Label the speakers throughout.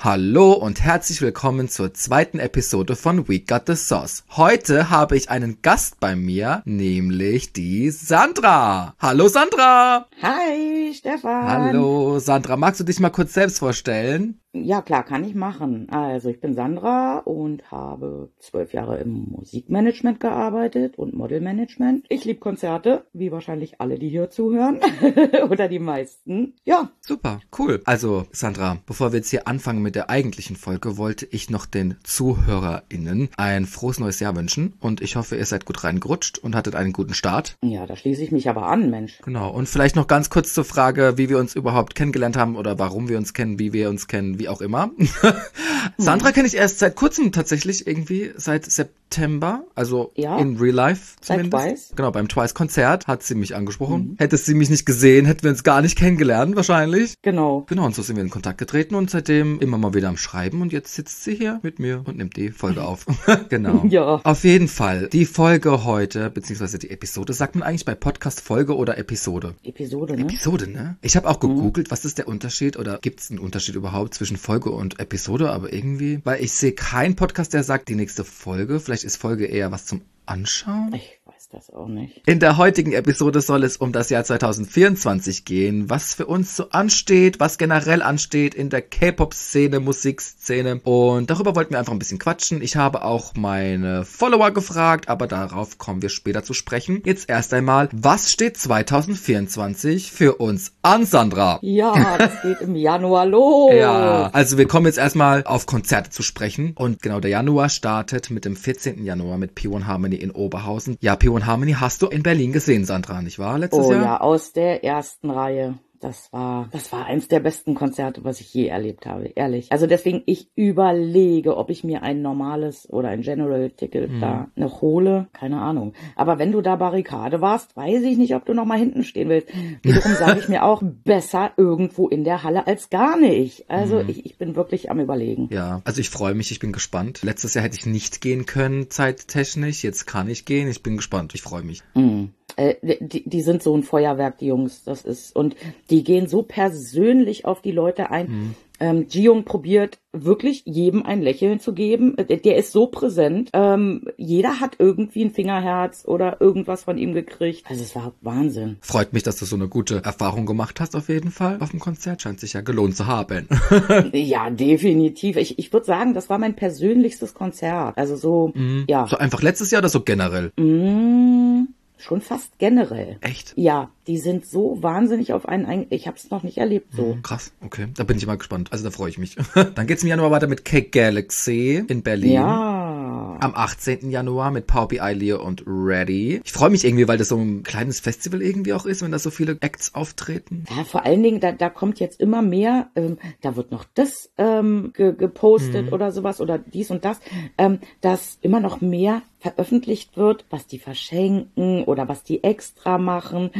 Speaker 1: Hallo und herzlich willkommen zur zweiten Episode von We Got the Sauce. Heute habe ich einen Gast bei mir, nämlich die Sandra. Hallo Sandra.
Speaker 2: Hi Stefan.
Speaker 1: Hallo Sandra, magst du dich mal kurz selbst vorstellen?
Speaker 2: Ja, klar, kann ich machen. Also, ich bin Sandra und habe zwölf Jahre im Musikmanagement gearbeitet und Modelmanagement. Ich liebe Konzerte, wie wahrscheinlich alle, die hier zuhören. Oder die meisten. Ja.
Speaker 1: Super, cool. Also, Sandra, bevor wir jetzt hier anfangen mit der eigentlichen Folge, wollte ich noch den ZuhörerInnen ein frohes neues Jahr wünschen. Und ich hoffe, ihr seid gut reingerutscht und hattet einen guten Start.
Speaker 2: Ja, da schließe ich mich aber an, Mensch.
Speaker 1: Genau. Und vielleicht noch ganz kurz zur Frage, wie wir uns überhaupt kennengelernt haben oder warum wir uns kennen, wie wir uns kennen, wie auch immer. Sandra kenne ich erst seit kurzem tatsächlich irgendwie, seit September, also
Speaker 2: Ja.
Speaker 1: in Real Life
Speaker 2: Seit
Speaker 1: zumindest.
Speaker 2: Twice.
Speaker 1: Genau, beim Twice-Konzert hat sie mich angesprochen. Hätte sie mich nicht gesehen, hätten wir uns gar nicht kennengelernt wahrscheinlich.
Speaker 2: Genau.
Speaker 1: Genau, und so sind wir in Kontakt getreten und seitdem immer mal wieder am Schreiben und jetzt sitzt sie hier mit mir und nimmt die Folge auf. genau.
Speaker 2: Ja.
Speaker 1: Auf jeden Fall, die Folge heute, beziehungsweise die Episode, sagt man eigentlich bei Podcast Folge oder Episode?
Speaker 2: Episode, ne?
Speaker 1: Episode, ne? Ich habe auch gegoogelt, was ist der Unterschied oder gibt es einen Unterschied überhaupt zwischen Folge und Episode, aber irgendwie, weil ich sehe keinen Podcast, der sagt, die nächste Folge, vielleicht ist Folge eher was zum Anschauen.
Speaker 2: Ich weiß das auch nicht.
Speaker 1: In der heutigen Episode soll es um das Jahr 2024 gehen, was für uns so ansteht, was generell ansteht in der K-Pop-Szene, Musikszene und darüber wollten wir einfach ein bisschen quatschen. Ich habe auch meine Follower gefragt, aber darauf kommen wir später zu sprechen. Jetzt erst einmal, was steht 2024 für uns an, Sandra?
Speaker 2: Ja, das geht im Januar los.
Speaker 1: Ja, also wir kommen jetzt erstmal auf Konzerte zu sprechen. Und genau, der Januar startet mit dem 14. Januar mit P1 Harmony in Oberhausen. Ja, P1 Harmony hast du in Berlin gesehen, Sandra, nicht wahr? Letztes
Speaker 2: Oh
Speaker 1: Jahr?
Speaker 2: ja, aus der ersten Reihe. Das war, das war eins der besten Konzerte, was ich je erlebt habe, ehrlich. Also deswegen, ich überlege, ob ich mir ein normales oder ein General Ticket
Speaker 1: Hm.
Speaker 2: da noch hole. Keine Ahnung. Aber wenn du da Barrikade warst, weiß ich nicht, ob du noch mal hinten stehen willst. Wiederum sage ich mir auch, besser irgendwo in der Halle als gar nicht. Also
Speaker 1: Hm.
Speaker 2: ich, ich bin wirklich am überlegen.
Speaker 1: Ja, also ich freue mich, ich bin gespannt. Letztes Jahr hätte ich nicht gehen können, zeittechnisch. Jetzt kann ich gehen. Ich bin gespannt, ich freue mich.
Speaker 2: Mhm. Äh, die, die sind so ein Feuerwerk, die Jungs. Das ist und die gehen so persönlich auf die Leute ein.
Speaker 1: Mhm.
Speaker 2: Ähm, Jiung probiert wirklich jedem ein Lächeln zu geben. Äh, Der ist so präsent. Ähm, jeder hat irgendwie ein Fingerherz oder irgendwas von ihm gekriegt. Also es war Wahnsinn.
Speaker 1: Freut mich, dass du so eine gute Erfahrung gemacht hast, auf jeden Fall. Auf dem Konzert scheint sich ja gelohnt zu haben.
Speaker 2: ja, definitiv. Ich, ich würde sagen, das war mein persönlichstes Konzert. Also so, ja,
Speaker 1: so einfach letztes Jahr oder so generell?
Speaker 2: mm, schon fast generell.
Speaker 1: Echt?
Speaker 2: Ja, die sind so wahnsinnig auf einen ein. Ich habe es noch nicht erlebt so.
Speaker 1: Krass, okay. Da bin ich mal gespannt. Also da freue ich mich. Dann geht's im Januar weiter mit Cake Galaxy in Berlin.
Speaker 2: Ja.
Speaker 1: Am 18. Januar mit Poppy Leo und Ready. Ich freue mich irgendwie, weil das so ein kleines Festival irgendwie auch ist, wenn da so viele Acts auftreten.
Speaker 2: Ja, vor allen Dingen, da, da kommt jetzt immer mehr, ähm, da wird noch das ähm, ge gepostet oder sowas oder dies und das, ähm, dass immer noch mehr veröffentlicht wird, was die verschenken oder was die extra machen.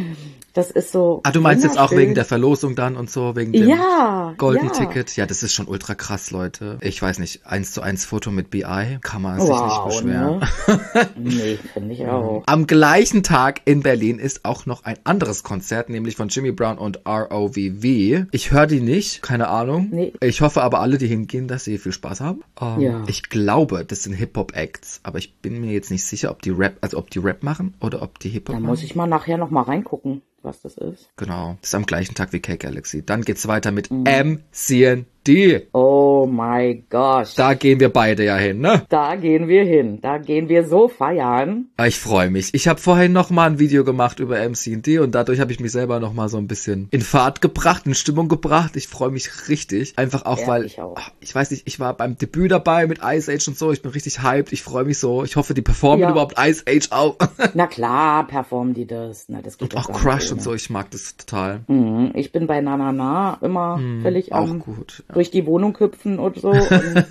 Speaker 2: Das ist so.
Speaker 1: Ah, du meinst jetzt auch wegen der Verlosung dann und so, wegen dem
Speaker 2: Ja,
Speaker 1: Golden
Speaker 2: ja.
Speaker 1: Ticket? Ja, das ist schon ultra krass, Leute. Ich weiß nicht, eins zu eins Foto mit BI, kann man sich nicht beschweren.
Speaker 2: ne? nee, finde ich auch.
Speaker 1: Am gleichen Tag in Berlin ist auch noch ein anderes Konzert, nämlich von Jimmy Brown und ROVV. Ich höre die nicht, keine Ahnung.
Speaker 2: Nee.
Speaker 1: Ich hoffe aber alle, die hingehen, dass sie viel Spaß haben. Ähm,
Speaker 2: Ja.
Speaker 1: Ich glaube, das sind Hip-Hop-Acts, aber ich bin mir jetzt nicht sicher, ob die Rap, also ob die Rap machen oder ob die Hip-Hop
Speaker 2: Da
Speaker 1: machen.
Speaker 2: muss ich mal nachher noch mal reingucken, was das ist.
Speaker 1: Genau, das ist am gleichen Tag wie Cake Galaxy. Dann geht's weiter mit
Speaker 2: Mhm.
Speaker 1: MCND.
Speaker 2: Oh my gosh.
Speaker 1: Da gehen wir beide ja hin, ne?
Speaker 2: Da gehen wir hin. Da gehen wir so feiern.
Speaker 1: Ah, Ich freue mich. Ich habe vorhin noch mal ein Video gemacht über MC&D und dadurch habe ich mich selber noch mal so ein bisschen in Fahrt gebracht, in Stimmung gebracht. Ich freue mich richtig. Einfach auch,
Speaker 2: Ja,
Speaker 1: weil
Speaker 2: ich auch.
Speaker 1: ach, ich weiß nicht, ich war beim Debüt dabei mit Ice Age und so. Ich bin richtig hyped. Ich freue mich so. Ich hoffe, die performen
Speaker 2: Ja.
Speaker 1: überhaupt Ice Age auch.
Speaker 2: Na klar, performen die das. Na, das geht
Speaker 1: und auch Crush und so. Ich mag das total.
Speaker 2: Mhm, Ich bin bei Nana Na immer völlig
Speaker 1: Hm, Auch
Speaker 2: am
Speaker 1: gut. Ja.
Speaker 2: durch die Wohnung hüpfen und so. Und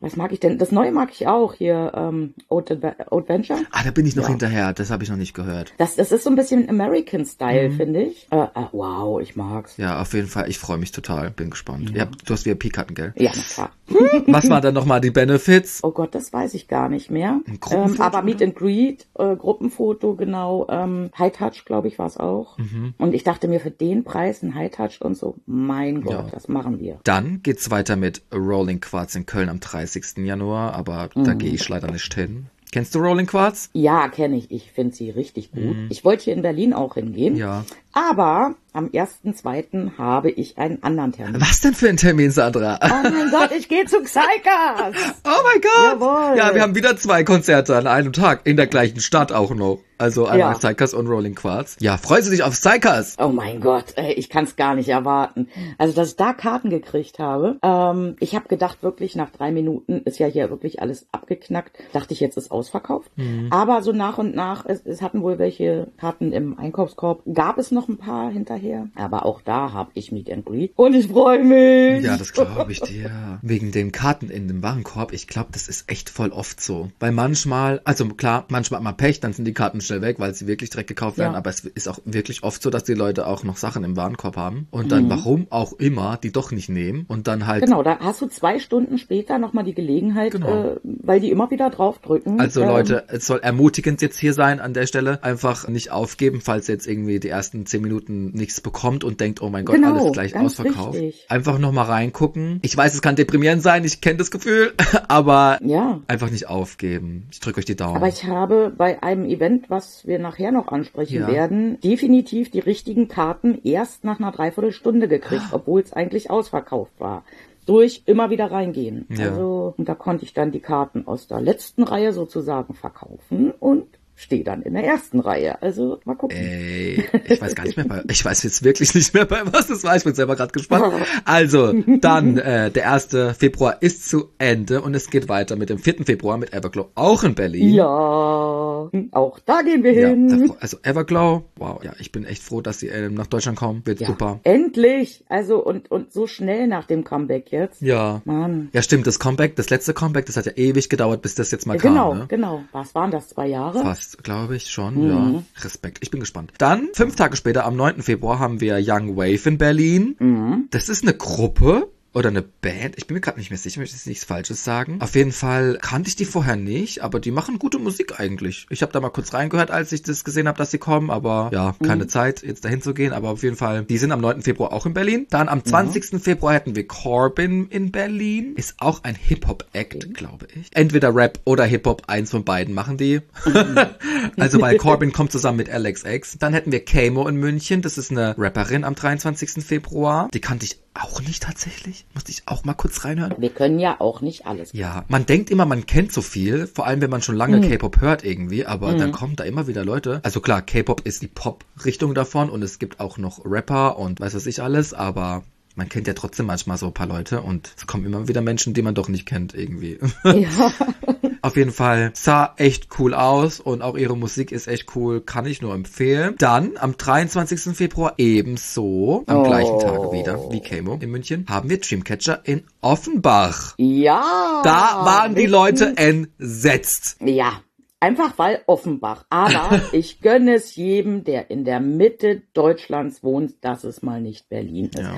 Speaker 2: Was mag ich denn? Das Neue mag ich auch hier, ähm, Old, Adve- Old Venture.
Speaker 1: Ah, da bin ich noch
Speaker 2: Ja.
Speaker 1: hinterher. Das habe ich noch nicht gehört.
Speaker 2: Das, das ist so ein bisschen American
Speaker 1: Mhm.
Speaker 2: Style, finde ich. Äh, äh, wow, ich mag's.
Speaker 1: Ja, auf jeden Fall. Ich freue mich total. Bin gespannt. Ja, du hast VIP-Karten, gell?
Speaker 2: Ja, na klar.
Speaker 1: Was waren dann nochmal die Benefits?
Speaker 2: Oh Gott, das weiß ich gar nicht mehr.
Speaker 1: Ein Gruppenfoto,
Speaker 2: Ähm, aber Meet and Greet, äh, Gruppenfoto, genau. Ähm, High Touch, glaube ich, war es auch.
Speaker 1: Mhm.
Speaker 2: Und ich dachte mir, für den Preis ein High Touch und so, mein Gott,
Speaker 1: Ja.
Speaker 2: Das machen wir.
Speaker 1: Dann geht's weiter mit Rolling Quartz in Köln am 30. Januar, aber da gehe ich leider nicht hin. Kennst du Rolling Quartz?
Speaker 2: Ja, kenne ich. Ich finde sie richtig gut. Ich wollte hier in Berlin auch hingehen.
Speaker 1: Mhm. Ja.
Speaker 2: Aber am 1.2. habe ich einen anderen Termin.
Speaker 1: Was denn für ein Termin, Sandra?
Speaker 2: Oh mein Gott, ich gehe zu Xykas.
Speaker 1: Oh mein Gott!
Speaker 2: Jawohl.
Speaker 1: Ja, wir haben wieder zwei Konzerte an einem Tag in der gleichen Stadt auch noch. Also einmal
Speaker 2: Ja.
Speaker 1: Psychers und Rolling Quartz. Ja, freust du dich auf Psychers?
Speaker 2: Oh mein Gott, ey, ich kann es gar nicht erwarten. Also, dass ich da Karten gekriegt habe. Ähm, ich habe gedacht, wirklich nach drei Minuten ist ja hier wirklich alles abgeknackt. Dachte ich, jetzt ist ausverkauft.
Speaker 1: Mhm.
Speaker 2: Aber so nach und nach, es, es hatten wohl welche Karten im Einkaufskorb. Gab es noch ein paar hinterher. Aber auch da habe ich Meet and Greet. Und ich freue mich.
Speaker 1: Ja, das glaube ich dir. Wegen den Karten in dem Warenkorb, ich glaube, das ist echt voll oft so. Weil manchmal, also klar, manchmal hat man Pech, dann sind die Karten schnell weg, weil sie wirklich direkt gekauft werden.
Speaker 2: Ja.
Speaker 1: Aber es ist auch wirklich oft so, dass die Leute auch noch Sachen im Warenkorb haben und dann, warum auch immer, die doch nicht nehmen und dann halt
Speaker 2: Genau, da hast du zwei Stunden später nochmal die Gelegenheit,
Speaker 1: Genau.
Speaker 2: äh, weil die immer wieder draufdrücken.
Speaker 1: Also
Speaker 2: ähm,
Speaker 1: Leute, es soll ermutigend jetzt hier sein an der Stelle. Einfach nicht aufgeben, falls jetzt irgendwie die ersten zehn Minuten nichts bekommt und denkt, oh mein Gott,
Speaker 2: Genau,
Speaker 1: alles gleich ausverkauft.
Speaker 2: richtig.
Speaker 1: Einfach nochmal reingucken. Ich weiß, es kann deprimierend sein, ich kenne das Gefühl, aber
Speaker 2: Ja.
Speaker 1: einfach nicht aufgeben. Ich drücke euch die Daumen.
Speaker 2: Aber ich habe bei einem Event, was wir nachher noch ansprechen
Speaker 1: Ja.
Speaker 2: werden, definitiv die richtigen Karten erst nach einer Dreiviertelstunde gekriegt,
Speaker 1: Ah.
Speaker 2: obwohl es eigentlich ausverkauft war. Durch immer wieder reingehen.
Speaker 1: Ja.
Speaker 2: Also, und da konnte ich dann die Karten aus der letzten Reihe sozusagen verkaufen und stehe dann in der ersten Reihe. Also, mal gucken.
Speaker 1: Ey, ich weiß gar nicht mehr bei, ich weiß jetzt wirklich nicht mehr bei was es war. Ich bin selber gerade gespannt. Also, dann, äh, der 1. Februar ist zu Ende und es geht weiter mit dem 4. Februar mit Everglow auch in Berlin.
Speaker 2: Ja, auch da gehen wir
Speaker 1: Ja,
Speaker 2: hin.
Speaker 1: also Everglow, wow, ja, ich bin echt froh, dass sie ähm, nach Deutschland kommen. Wird
Speaker 2: ja,
Speaker 1: super.
Speaker 2: endlich. Also, und, und so schnell nach dem Comeback jetzt.
Speaker 1: Ja.
Speaker 2: Mann.
Speaker 1: Ja, stimmt, das Comeback, das letzte Comeback, das hat ja ewig gedauert, bis das jetzt mal
Speaker 2: Genau,
Speaker 1: kam, ne?
Speaker 2: genau. Was waren das, zwei Jahre?
Speaker 1: Fast, glaube ich schon,
Speaker 2: Mhm.
Speaker 1: ja. Respekt, ich bin gespannt. Dann, fünf Tage später, am 9. Februar, haben wir Young Wave in Berlin.
Speaker 2: Mhm.
Speaker 1: Das ist eine Gruppe oder eine Band. Ich bin mir gerade nicht mehr sicher, ich möchte jetzt nichts Falsches sagen. Auf jeden Fall kannte ich die vorher nicht, aber die machen gute Musik eigentlich. Ich habe da mal kurz reingehört, als ich das gesehen habe, dass sie kommen, aber ja, keine
Speaker 2: Mhm.
Speaker 1: Zeit, jetzt dahin zu gehen. Aber auf jeden Fall, die sind am 9. Februar auch in Berlin. Dann am 20. Februar hätten wir Corbin in Berlin. Ist auch ein Hip-Hop-Act, glaube ich. Entweder Rap oder Hip-Hop, eins von beiden machen die. also weil Corbin kommt zusammen mit Alex X. Dann hätten wir Kamo in München. Das ist eine Rapperin am 23. Februar. Die kannte ich auch nicht tatsächlich. Musste ich auch mal kurz reinhören.
Speaker 2: Wir können ja auch nicht alles.
Speaker 1: Ja, man denkt immer, man kennt so viel, vor allem wenn man schon lange K-Pop hört irgendwie, aber dann kommen da immer wieder Leute. Also klar, K-Pop ist die Pop-Richtung davon und es gibt auch noch Rapper und weiß was ich alles, aber man kennt ja trotzdem manchmal so ein paar Leute und es kommen immer wieder Menschen, die man doch nicht kennt irgendwie.
Speaker 2: Ja.
Speaker 1: Auf jeden Fall sah echt cool aus und auch ihre Musik ist echt cool, kann ich nur empfehlen. Dann am 23. Februar ebenso, am
Speaker 2: Oh.
Speaker 1: gleichen Tag wieder wie Kamo in München, haben wir Dreamcatcher in Offenbach.
Speaker 2: Ja.
Speaker 1: Da waren die Leute entsetzt.
Speaker 2: Ja. Einfach weil Offenbach. Aber ich gönne es jedem, der in der Mitte Deutschlands wohnt, dass es mal nicht Berlin ist.
Speaker 1: Ja.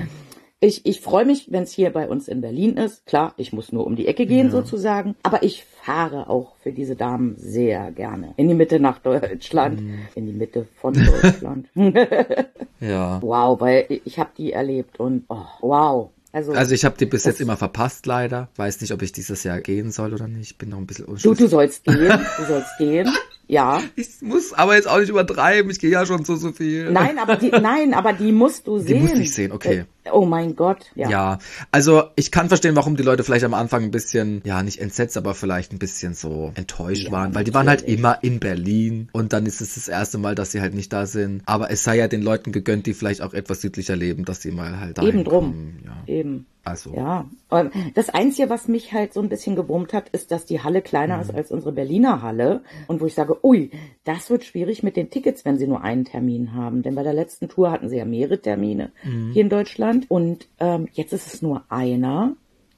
Speaker 2: Ich, ich freue mich, wenn es hier bei uns in Berlin ist. Klar, ich muss nur um die Ecke gehen sozusagen. Aber ich fahre auch für diese Damen sehr gerne. In die Mitte nach Deutschland.
Speaker 1: Mhm.
Speaker 2: In die Mitte von Deutschland.
Speaker 1: Ja.
Speaker 2: wow, weil ich habe die erlebt und oh, wow. Also,
Speaker 1: Also ich habe die bis jetzt immer verpasst leider. Weiß nicht, ob ich dieses Jahr gehen soll oder nicht. Bin noch ein bisschen
Speaker 2: du,
Speaker 1: unschlüssig.
Speaker 2: du sollst gehen. Du sollst gehen. Ja.
Speaker 1: Ich muss aber jetzt auch nicht übertreiben. Ich gehe ja schon so, so viel.
Speaker 2: Nein, aber die, nein, aber die musst du sehen.
Speaker 1: muss ich sehen, okay.
Speaker 2: Äh, Oh mein Gott, ja.
Speaker 1: Ja, also ich kann verstehen, warum die Leute vielleicht am Anfang ein bisschen, ja, nicht entsetzt, aber vielleicht ein bisschen so enttäuscht
Speaker 2: Ja,
Speaker 1: waren, weil die waren halt immer in Berlin und dann ist es das erste Mal, dass sie halt nicht da sind. Aber es sei ja den Leuten gegönnt, die vielleicht auch etwas südlicher leben, dass sie mal halt da
Speaker 2: Eben drum.
Speaker 1: kommen. Ja.
Speaker 2: Eben.
Speaker 1: Also,
Speaker 2: Ja. Das Einzige, was mich halt so ein bisschen gewurmt hat, ist, dass die Halle kleiner
Speaker 1: Mhm.
Speaker 2: ist als unsere Berliner Halle. Und wo ich sage, ui, das wird schwierig mit den Tickets, wenn sie nur einen Termin haben. Denn bei der letzten Tour hatten sie ja mehrere Termine
Speaker 1: Mhm.
Speaker 2: hier in Deutschland. Und ähm, jetzt ist es nur einer.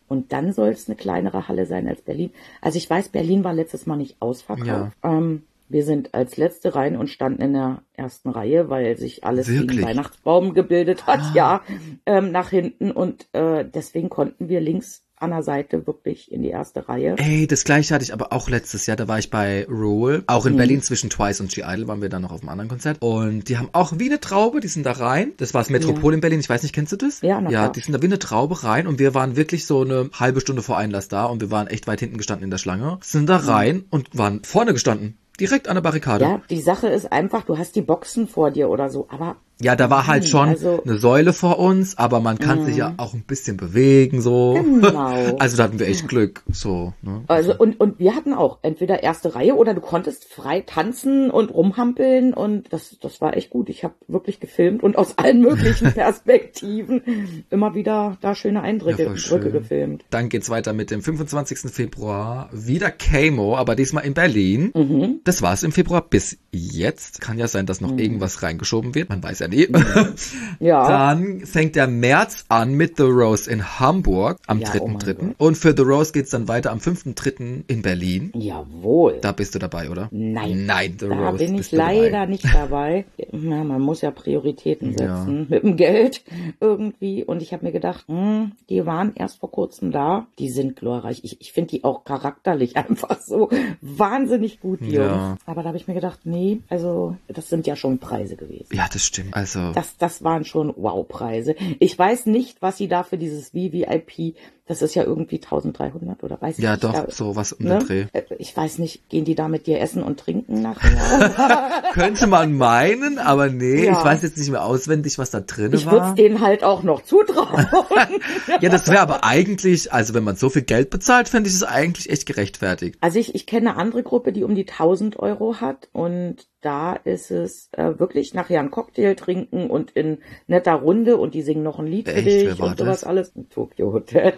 Speaker 2: Und dann soll es eine kleinere Halle sein als Berlin. Also ich weiß, Berlin war letztes Mal nicht ausverkauft.
Speaker 1: Ja.
Speaker 2: Ähm, wir sind als letzte rein und standen in der ersten Reihe, weil sich alles wie
Speaker 1: Wirklich?
Speaker 2: ein Weihnachtsbaum gebildet hat,
Speaker 1: Ah.
Speaker 2: ja, ähm, nach hinten. Und äh, deswegen konnten wir links an der Seite wirklich in die erste Reihe.
Speaker 1: Ey, das gleiche hatte ich aber auch letztes Jahr. Da war ich bei Roll. Auch
Speaker 2: Mhm.
Speaker 1: in Berlin zwischen Twice und G-Idol waren wir dann noch auf einem anderen Konzert. Und die haben auch wie eine Traube, die sind da rein. Das war das Metropol in Berlin. Ich weiß nicht, kennst du das?
Speaker 2: Ja, na
Speaker 1: Ja,
Speaker 2: klar.
Speaker 1: die sind da wie eine Traube rein. Und wir waren wirklich so eine halbe Stunde vor Einlass da. Und wir waren echt weit hinten gestanden in der Schlange. Sind da rein und waren vorne gestanden. Direkt an der Barrikade.
Speaker 2: Ja, die Sache ist einfach, du hast die Boxen vor dir oder so, aber
Speaker 1: Ja, da war halt
Speaker 2: Nein,
Speaker 1: schon
Speaker 2: also-
Speaker 1: eine Säule vor uns, aber man kann sich ja auch ein bisschen bewegen, so.
Speaker 2: Genau.
Speaker 1: Also da hatten wir echt Glück, so, ne?
Speaker 2: Also und, und wir hatten auch entweder erste Reihe oder du konntest frei tanzen und rumhampeln und das, das war echt gut. Ich habe wirklich gefilmt und aus allen möglichen Perspektiven immer wieder da schöne Eindrücke
Speaker 1: Ja, schön.
Speaker 2: gefilmt.
Speaker 1: Dann geht's weiter mit dem 25. Februar. Wieder Camo, aber diesmal in Berlin.
Speaker 2: Mhm.
Speaker 1: Das war's im Februar bis jetzt. Kann ja sein, dass noch irgendwas reingeschoben wird. Man weiß ja nie.
Speaker 2: Ja.
Speaker 1: Dann fängt der März an mit The Rose in Hamburg am
Speaker 2: Ja, oh mein
Speaker 1: 3.3.
Speaker 2: Gott.
Speaker 1: Und für The Rose geht's dann weiter am 5.3. in Berlin.
Speaker 2: Jawohl.
Speaker 1: Da bist du dabei, oder?
Speaker 2: Nein.
Speaker 1: Nein, The
Speaker 2: da
Speaker 1: Rose
Speaker 2: bin ich leider
Speaker 1: dabei.
Speaker 2: nicht dabei. Ja, man muss ja Prioritäten
Speaker 1: Ja.
Speaker 2: setzen mit dem Geld irgendwie. Und ich habe mir gedacht, hm, die waren erst vor kurzem da. Die sind glorreich. Ich, ich finde die auch charakterlich einfach so wahnsinnig gut, die
Speaker 1: Ja.
Speaker 2: Jungs. Aber da habe ich mir gedacht, nee, also das sind ja schon Preise gewesen.
Speaker 1: Ja, das stimmt. Also,
Speaker 2: Das, das waren schon Wow-Preise. Ich weiß nicht, was sie da für dieses VVIP, das ist ja irgendwie 1300 oder weiß ich
Speaker 1: ja
Speaker 2: nicht.
Speaker 1: doch,
Speaker 2: da,
Speaker 1: so was um
Speaker 2: ne?
Speaker 1: den Dreh.
Speaker 2: Äh, Ich weiß nicht, gehen die da mit dir essen und trinken nachher?
Speaker 1: Könnte man meinen, aber nee,
Speaker 2: Ja.
Speaker 1: ich weiß jetzt nicht mehr auswendig, was da drin
Speaker 2: Ich würde
Speaker 1: war.
Speaker 2: es denen halt auch noch zutrauen.
Speaker 1: Ja, das wäre aber eigentlich, also wenn man so viel Geld bezahlt, fände ich es eigentlich echt gerechtfertigt.
Speaker 2: Also ich, ich kenne eine andere Gruppe, die um die 1000 Euro hat und da ist es äh, wirklich nachher ein Cocktail trinken und in netter Runde und die singen noch ein Lied für
Speaker 1: Echt?
Speaker 2: dich
Speaker 1: Wer war
Speaker 2: und sowas
Speaker 1: das?
Speaker 2: alles. Ein Tokyo Hotel.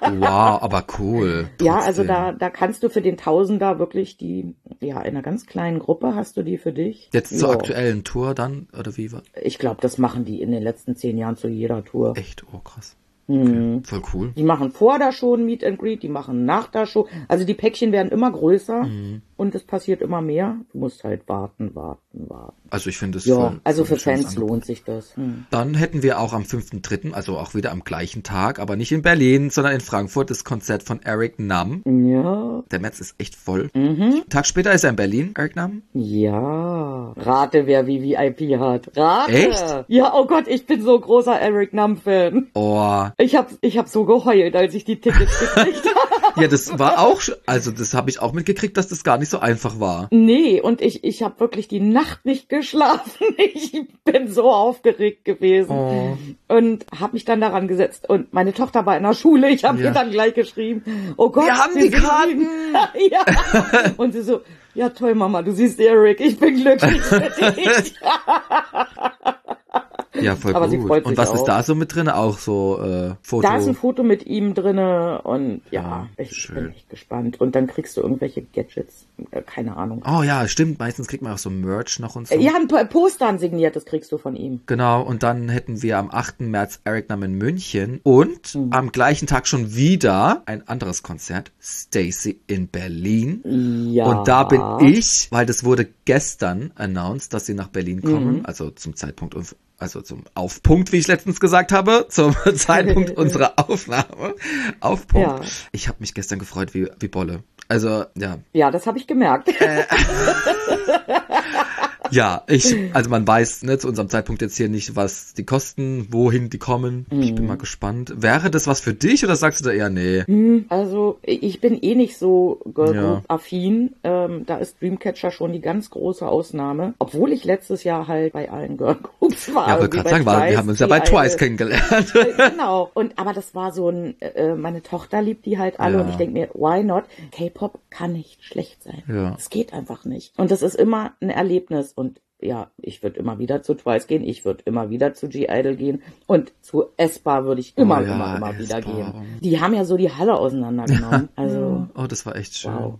Speaker 1: Wow, aber cool.
Speaker 2: ja, also
Speaker 1: Trotzdem.
Speaker 2: da, da kannst du für den Tausender wirklich die, ja, in einer ganz kleinen Gruppe hast du die für dich.
Speaker 1: Jetzt zur
Speaker 2: Ja.
Speaker 1: aktuellen Tour dann, oder wie war?
Speaker 2: Ich glaube, das machen die in den letzten zehn Jahren zu jeder Tour.
Speaker 1: Echt, oh krass.
Speaker 2: Mhm.
Speaker 1: Voll cool.
Speaker 2: Die machen vor der Show ein Meet and Greet, die machen nach der Show. Also die Päckchen werden immer größer
Speaker 1: Mhm.
Speaker 2: Und es passiert immer mehr. Du musst halt warten, warten, warten.
Speaker 1: Also ich finde es
Speaker 2: Ja, also für Fans
Speaker 1: Angebot.
Speaker 2: lohnt sich das. Hm.
Speaker 1: Dann hätten wir auch am 5.3., also auch wieder am gleichen Tag, aber nicht in Berlin, sondern in Frankfurt, das Konzert von Eric Nam.
Speaker 2: Ja,
Speaker 1: Der März ist echt voll.
Speaker 2: Mhm.
Speaker 1: Tag später ist er in Berlin, Eric Nam.
Speaker 2: ja. Rate, wer VVIP hat. Rate.
Speaker 1: Echt?
Speaker 2: Ja, oh Gott, ich bin so großer Eric Nam-Fan.
Speaker 1: Oh,
Speaker 2: Ich hab, ich hab so geheult, als ich die Tickets gekriegt habe.
Speaker 1: ja, das war auch, also das habe ich auch mitgekriegt, dass das gar nicht so einfach war.
Speaker 2: Nee, und ich, ich habe wirklich die Nacht nicht geschlafen. Ich bin so aufgeregt gewesen.
Speaker 1: Oh.
Speaker 2: Und habe mich dann daran gesetzt. Und meine Tochter war in der Schule. Ich habe
Speaker 1: Ja.
Speaker 2: ihr dann gleich geschrieben, oh Gott.
Speaker 1: Wir haben die Karten.
Speaker 2: ja. Und sie so, ja toll, Mama, du siehst Eric, ich bin glücklich für dich.
Speaker 1: Ja, voll
Speaker 2: Aber
Speaker 1: gut. Und was
Speaker 2: auch.
Speaker 1: ist da so mit drin? Auch so äh, Foto.
Speaker 2: Da ist ein Foto mit ihm drinne und ja,
Speaker 1: Ja,
Speaker 2: ich
Speaker 1: schön.
Speaker 2: bin echt gespannt. Und dann kriegst du irgendwelche Gadgets, äh, keine Ahnung.
Speaker 1: Oh ja, stimmt. Meistens kriegt man auch so Merch noch und so.
Speaker 2: Äh, Ja, ein Po- Poster ein signiertes kriegst du von ihm.
Speaker 1: Genau, und dann hätten wir am 8. März Eric Nam in München und
Speaker 2: Mhm.
Speaker 1: am gleichen Tag schon wieder ein anderes Konzert, Stacy in Berlin.
Speaker 2: Ja.
Speaker 1: Und da bin ich, weil das wurde gestern announced, dass sie nach Berlin kommen,
Speaker 2: Mhm.
Speaker 1: also zum Zeitpunkt, also zum Aufpunkt, wie ich letztens gesagt habe, zum Zeitpunkt unserer Aufnahme. Aufpunkt.
Speaker 2: Ja.
Speaker 1: Ich habe mich gestern gefreut wie, wie Bolle. Also, ja.
Speaker 2: Ja, das habe ich gemerkt.
Speaker 1: Ja, ich, also man weiß ne, zu unserem Zeitpunkt jetzt hier nicht, was die kosten, wohin die kommen. Ich
Speaker 2: Mhm.
Speaker 1: bin mal gespannt. Wäre das was für dich oder sagst du da eher nee?
Speaker 2: Also ich bin eh nicht so Girl
Speaker 1: Ja.
Speaker 2: Ähm, da ist Dreamcatcher schon die ganz große Ausnahme. Obwohl ich letztes Jahr halt bei allen Girl Groups war.
Speaker 1: Ja, wollte
Speaker 2: Irgendwie
Speaker 1: gerade sagen, weil wir
Speaker 2: Twice,
Speaker 1: haben uns ja bei Twice
Speaker 2: eine-
Speaker 1: kennengelernt.
Speaker 2: genau. Und aber das war so ein, äh, meine Tochter liebt die halt alle
Speaker 1: Ja.
Speaker 2: und ich denke mir, why not? K-Pop kann nicht schlecht sein.
Speaker 1: Ja.
Speaker 2: Es geht einfach nicht. Und das ist immer ein Erlebnis und ja, ich würde immer wieder zu Twice gehen, ich würde immer wieder zu G-Idol gehen und zu Espa würde ich immer,
Speaker 1: Oh ja,
Speaker 2: immer, immer wieder gehen. Die haben ja so die Halle auseinandergenommen. Also,
Speaker 1: Oh, das war echt schön.
Speaker 2: wow.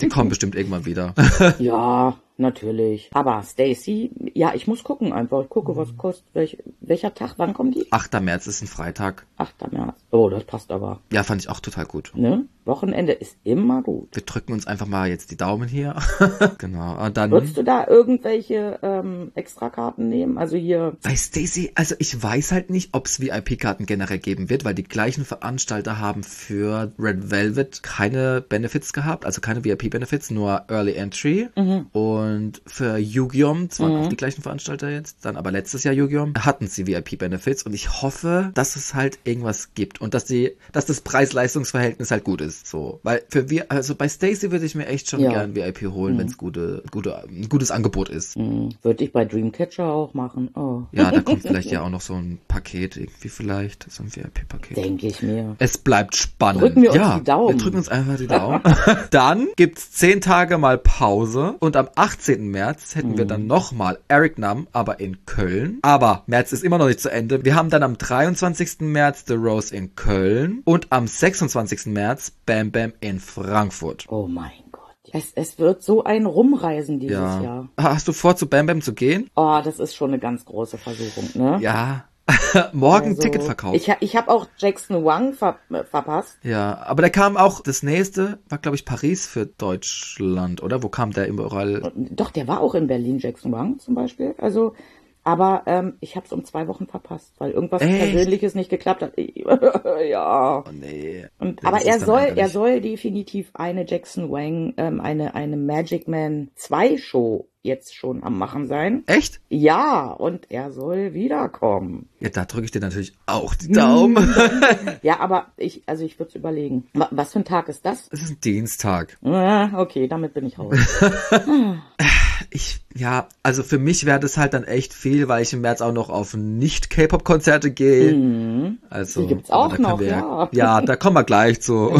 Speaker 1: Die kommen bestimmt irgendwann wieder.
Speaker 2: ja, natürlich. Aber Stacy, ja, ich muss gucken einfach. Ich gucke, was kostet, welch, welcher Tag, wann kommen die?
Speaker 1: 8. März ist ein Freitag.
Speaker 2: 8. März. Oh, das passt aber.
Speaker 1: Ja, fand ich auch total gut.
Speaker 2: Ne? Wochenende ist immer gut.
Speaker 1: Wir drücken uns einfach mal jetzt die Daumen hier. genau. Und dann.
Speaker 2: Würdest du da irgendwelche ähm, Extrakarten nehmen? Also hier.
Speaker 1: Bei Stacy, also ich weiß halt nicht, ob es VIP-Karten generell geben wird, weil die gleichen Veranstalter haben für Red Velvet keine Benefits gehabt, also keine VIP-Benefits, nur Early Entry.
Speaker 2: Mhm.
Speaker 1: Und für Yu-Gi-Oh! zwar auch die gleichen Veranstalter jetzt, dann aber letztes Jahr Yu-Gi-Oh! hatten sie VIP-Benefits und ich hoffe, dass es halt irgendwas gibt und dass die, dass das Preis-Leistungs-Verhältnis halt gut ist. So. Weil für wir, also bei Stacy würde ich mir echt schon
Speaker 2: Ja.
Speaker 1: gern VIP holen, wenn es gute, gute, ein gutes Angebot ist.
Speaker 2: Hm, Würde ich bei Dreamcatcher auch machen. Oh.
Speaker 1: Ja, da kommt vielleicht ja auch noch so ein Paket irgendwie vielleicht, so ein VIP-Paket.
Speaker 2: Denke ich mir.
Speaker 1: Es bleibt spannend.
Speaker 2: Drücken wir uns
Speaker 1: ja,
Speaker 2: die Daumen.
Speaker 1: Wir drücken uns einfach die Daumen. dann gibt's zehn Tage mal Pause und am 18. März hätten wir
Speaker 2: Mhm.
Speaker 1: dann nochmal Eric Nam, aber in Köln. Aber März ist immer noch nicht zu Ende. Wir haben dann am 23. März The Rose in Köln und am 26. März Bam Bam in Frankfurt.
Speaker 2: Oh mein Gott. Es, es wird so ein Rumreisen dieses
Speaker 1: Ja.
Speaker 2: Jahr.
Speaker 1: Hast du vor, zu Bam Bam zu gehen?
Speaker 2: Oh, das ist schon eine ganz große Versuchung, ne?
Speaker 1: Ja. Morgen
Speaker 2: Also,
Speaker 1: Ticketverkauf.
Speaker 2: Ich, ich habe auch Jackson Wang ver äh, verpasst.
Speaker 1: Ja, aber da kam auch, das nächste war, glaube ich, Paris für Deutschland, oder? Wo kam der überall?
Speaker 2: Doch, der war auch in Berlin, Jackson Wang zum Beispiel. Also, aber ähm, ich habe es um zwei Wochen verpasst, weil irgendwas
Speaker 1: Echt?
Speaker 2: Persönliches nicht geklappt hat. ja.
Speaker 1: Oh nee.
Speaker 2: Und, aber er soll, er soll definitiv eine Jackson Wang, ähm, eine, eine Magic Man 2 Show jetzt schon am machen sein.
Speaker 1: Echt?
Speaker 2: Ja, und er soll wiederkommen.
Speaker 1: Ja, da drücke ich dir natürlich auch die Daumen.
Speaker 2: Ja, aber ich, also ich würde es überlegen. Wa- Was für ein Tag ist das?
Speaker 1: Es ist ein Dienstag.
Speaker 2: Ah, Okay, damit bin ich raus.
Speaker 1: Ich, ja, also für mich wäre das halt dann echt viel, weil ich im März auch noch auf Nicht-K-Pop-Konzerte gehe. Also,
Speaker 2: Mhm. Die gibt's auch noch,
Speaker 1: wir,
Speaker 2: ja.
Speaker 1: Ja, da kommen wir gleich zu.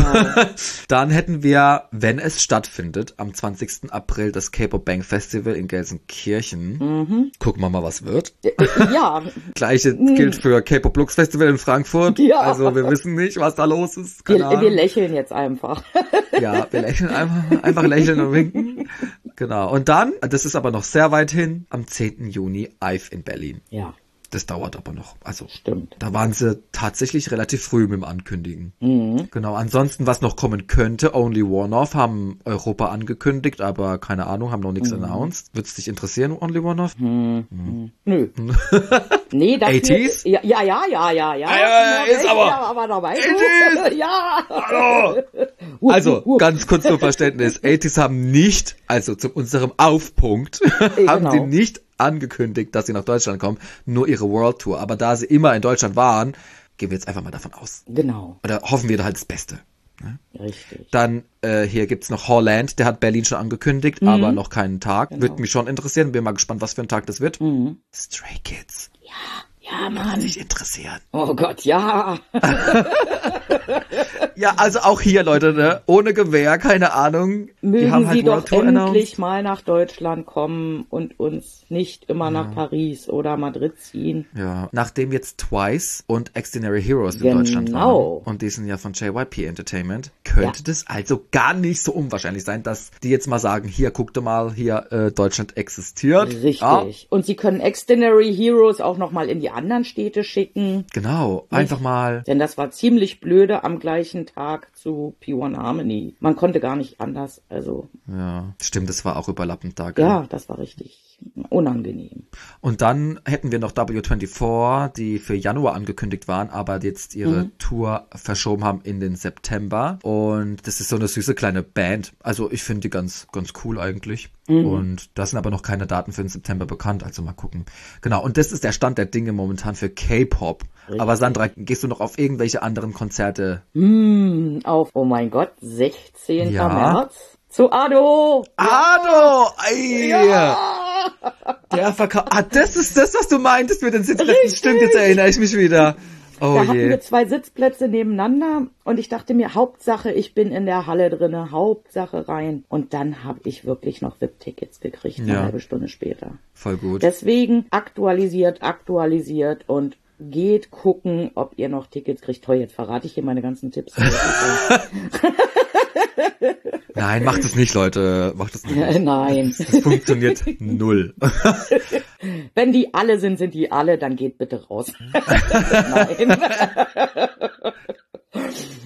Speaker 1: dann hätten wir, wenn es stattfindet, am 20. April das K-Pop Bang Festival in Gelsenkirchen.
Speaker 2: Mhm.
Speaker 1: Gucken wir mal, was wird.
Speaker 2: Äh, ja,
Speaker 1: Gleiche gilt für K-Pop Lux Festival in Frankfurt.
Speaker 2: Ja.
Speaker 1: Also wir wissen nicht, was da los ist.
Speaker 2: wir,
Speaker 1: Keine Ahnung.
Speaker 2: wir lächeln jetzt einfach.
Speaker 1: Ja, wir lächeln einfach, einfach lächeln und winken. Genau. Und dann, das ist aber noch sehr weit hin, am 10. Juni IVE in Berlin.
Speaker 2: Ja,
Speaker 1: Das dauert aber noch. Also,
Speaker 2: stimmt.
Speaker 1: da waren sie tatsächlich relativ früh mit dem Ankündigen.
Speaker 2: Mhm.
Speaker 1: Genau. Ansonsten, was noch kommen könnte, Only One Off haben Europa angekündigt, aber keine Ahnung, haben noch nichts
Speaker 2: Mhm.
Speaker 1: announced. Würd's dich interessieren, Only One Off?
Speaker 2: Nö. nee, dafür,
Speaker 1: 80s?
Speaker 2: Ja, ja, ja, ja, ja. ja.
Speaker 1: ja, ist
Speaker 2: ich
Speaker 1: aber-
Speaker 2: aber dabei.
Speaker 1: 80s?
Speaker 2: ja.
Speaker 1: Also, ganz kurz zum Verständnis. 80s haben nicht, also zu unserem Aufpunkt, haben
Speaker 2: genau.
Speaker 1: sie nicht angekündigt, dass sie nach Deutschland kommen, nur ihre World Tour. Aber da sie immer in Deutschland waren, gehen wir jetzt einfach mal davon aus.
Speaker 2: Genau,
Speaker 1: Oder hoffen wir da halt das Beste.
Speaker 2: richtig.
Speaker 1: Dann äh, hier gibt's noch Holland, der hat Berlin schon angekündigt, aber noch keinen Tag.
Speaker 2: Genau.
Speaker 1: Würde mich schon interessieren, bin mal gespannt, was für ein Tag das wird. Stray Kids.
Speaker 2: Ja,
Speaker 1: Kann
Speaker 2: Mann.
Speaker 1: mich interessieren.
Speaker 2: Oh Gott, ja.
Speaker 1: Ja, also auch hier, Leute, ne? ohne Gewehr, keine Ahnung.
Speaker 2: Mögen
Speaker 1: halt
Speaker 2: Sie
Speaker 1: World
Speaker 2: doch
Speaker 1: Tour announced.
Speaker 2: endlich mal nach Deutschland kommen und uns nicht immer nach Paris oder Madrid ziehen.
Speaker 1: Ja, nachdem jetzt Twice und Extraordinary Heroes in
Speaker 2: Genau.
Speaker 1: Deutschland waren und die sind ja von JYP Entertainment, könnte
Speaker 2: Ja.
Speaker 1: das also gar nicht so unwahrscheinlich sein, dass die jetzt mal sagen, hier, guck dir mal, hier, äh, Deutschland existiert.
Speaker 2: Richtig.
Speaker 1: Ja,
Speaker 2: Und Sie können Extraordinary Heroes auch noch mal in die anderen Städte schicken.
Speaker 1: genau, einfach mal,
Speaker 2: Denn das war ziemlich blöde am gleichen Tag zu P1 Harmony. Man konnte gar nicht anders. Also,
Speaker 1: ja, stimmt, das war auch überlappend da. gell?
Speaker 2: ja, das war richtig unangenehm.
Speaker 1: Und dann hätten wir noch W24, die für Januar angekündigt waren, aber jetzt ihre
Speaker 2: Mhm.
Speaker 1: Tour verschoben haben in den September. Und das ist so eine süße kleine Band. Also ich finde die ganz, ganz cool eigentlich.
Speaker 2: Mhm.
Speaker 1: Und da sind aber noch keine Daten für den September bekannt. Also mal gucken. Genau. Und das ist der Stand der Dinge momentan für K-Pop. Aber Sandra, gehst du noch auf irgendwelche anderen Konzerte?
Speaker 2: Hm, auf, oh mein Gott, 16.
Speaker 1: Ja.
Speaker 2: März. Zu Ado!
Speaker 1: Ado! Ey! Der Verkauf. Ah, das ist das, was du meintest mit den Sitzplätzen. Stimmt, jetzt erinnere ich mich wieder. Oh
Speaker 2: Da hatten
Speaker 1: je.
Speaker 2: wir zwei Sitzplätze nebeneinander und ich dachte mir, Hauptsache, ich bin in der Halle drinne, Hauptsache rein. Und dann habe ich wirklich noch VIP-Tickets gekriegt, eine
Speaker 1: Ja.
Speaker 2: halbe Stunde später.
Speaker 1: Voll gut.
Speaker 2: Deswegen aktualisiert, aktualisiert und geht gucken, ob ihr noch Tickets kriegt. Toll, jetzt verrate ich hier meine ganzen Tipps.
Speaker 1: Nein, macht es nicht, Leute. Macht es nicht.
Speaker 2: Nein.
Speaker 1: Das funktioniert null.
Speaker 2: Wenn die alle sind, sind die alle, dann geht bitte raus. Nein.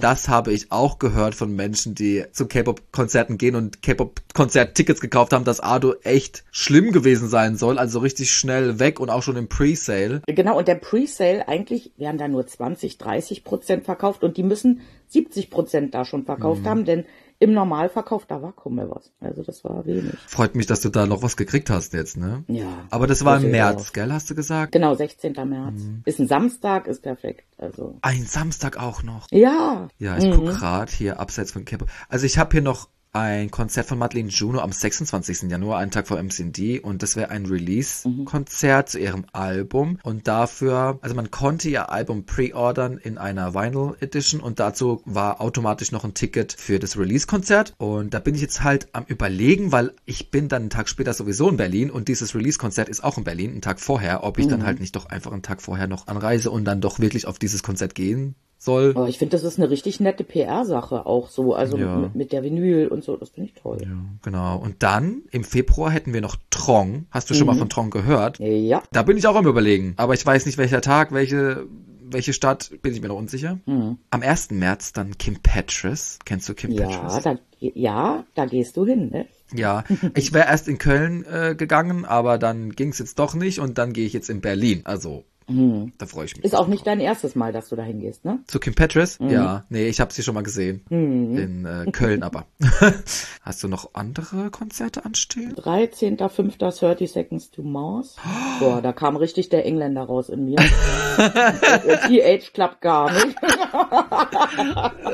Speaker 1: Das habe ich auch gehört von Menschen, die zu K-Pop-Konzerten gehen und K-Pop-Konzert-Tickets gekauft haben, dass Ado echt schlimm gewesen sein soll, also richtig schnell weg und auch schon im Pre-Sale.
Speaker 2: Genau, und der Pre-Sale, eigentlich werden da nur 20, 30 Prozent verkauft und die müssen 70 Prozent da schon verkauft
Speaker 1: Mhm.
Speaker 2: haben, denn im Normalverkauf, da war kaum mehr was. Also das war wenig.
Speaker 1: Freut mich, dass du da noch was gekriegt hast jetzt, ne?
Speaker 2: Ja.
Speaker 1: Aber das war im März,
Speaker 2: auch.
Speaker 1: gell, hast du gesagt?
Speaker 2: Genau, 16. März.
Speaker 1: Mhm.
Speaker 2: Ist ein Samstag, ist perfekt. Also.
Speaker 1: Ein Samstag auch noch.
Speaker 2: Ja.
Speaker 1: Ja, ich
Speaker 2: Mhm.
Speaker 1: guck grad hier abseits von K-Pop. Also ich habe hier noch ein Konzert von Madeleine Juno am 26. Januar, einen Tag vor MCD und das wäre ein Release-Konzert zu ihrem Album. Und dafür, also man konnte ihr Album pre-ordern in einer Vinyl Edition. Und dazu war automatisch noch ein Ticket für das Release-Konzert. Und da bin ich jetzt halt am überlegen, weil ich bin dann einen Tag später sowieso in Berlin. Und dieses Release-Konzert ist auch in Berlin, einen Tag vorher, ob ich dann halt nicht doch einfach einen Tag vorher noch anreise und dann doch wirklich auf dieses Konzert gehen soll.
Speaker 2: Aber ich finde, das ist eine richtig nette PR-Sache auch so. Also
Speaker 1: Ja.
Speaker 2: mit, mit der Vinyl und so, das finde ich toll.
Speaker 1: Ja, genau. Und dann im Februar hätten wir noch Trong. Hast du schon mal von Trong gehört?
Speaker 2: Ja.
Speaker 1: Da bin ich auch am überlegen. Aber ich weiß nicht, welcher Tag, welche, welche Stadt, bin ich mir noch unsicher.
Speaker 2: Mhm.
Speaker 1: Am 1. März dann Kim Petras. Kennst du Kim
Speaker 2: Ja,
Speaker 1: Petras?
Speaker 2: da, ja, da gehst du hin, ne?
Speaker 1: Ja, ich wäre erst in Köln äh, gegangen, aber dann ging es jetzt doch nicht und dann gehe ich jetzt in Berlin. Also, da freue ich mich.
Speaker 2: Mhm. Ist auch nicht dein erstes Mal, dass du da hingehst, ne?
Speaker 1: Zu Kim Petras?
Speaker 2: Mhm.
Speaker 1: Ja, nee, ich habe sie schon mal gesehen. In äh, Köln aber. Hast du noch andere Konzerte anstehen?
Speaker 2: 13.05. 30 Seconds to Mars. Boah, da kam richtig der Engländer raus in mir. TH klappt gar nicht.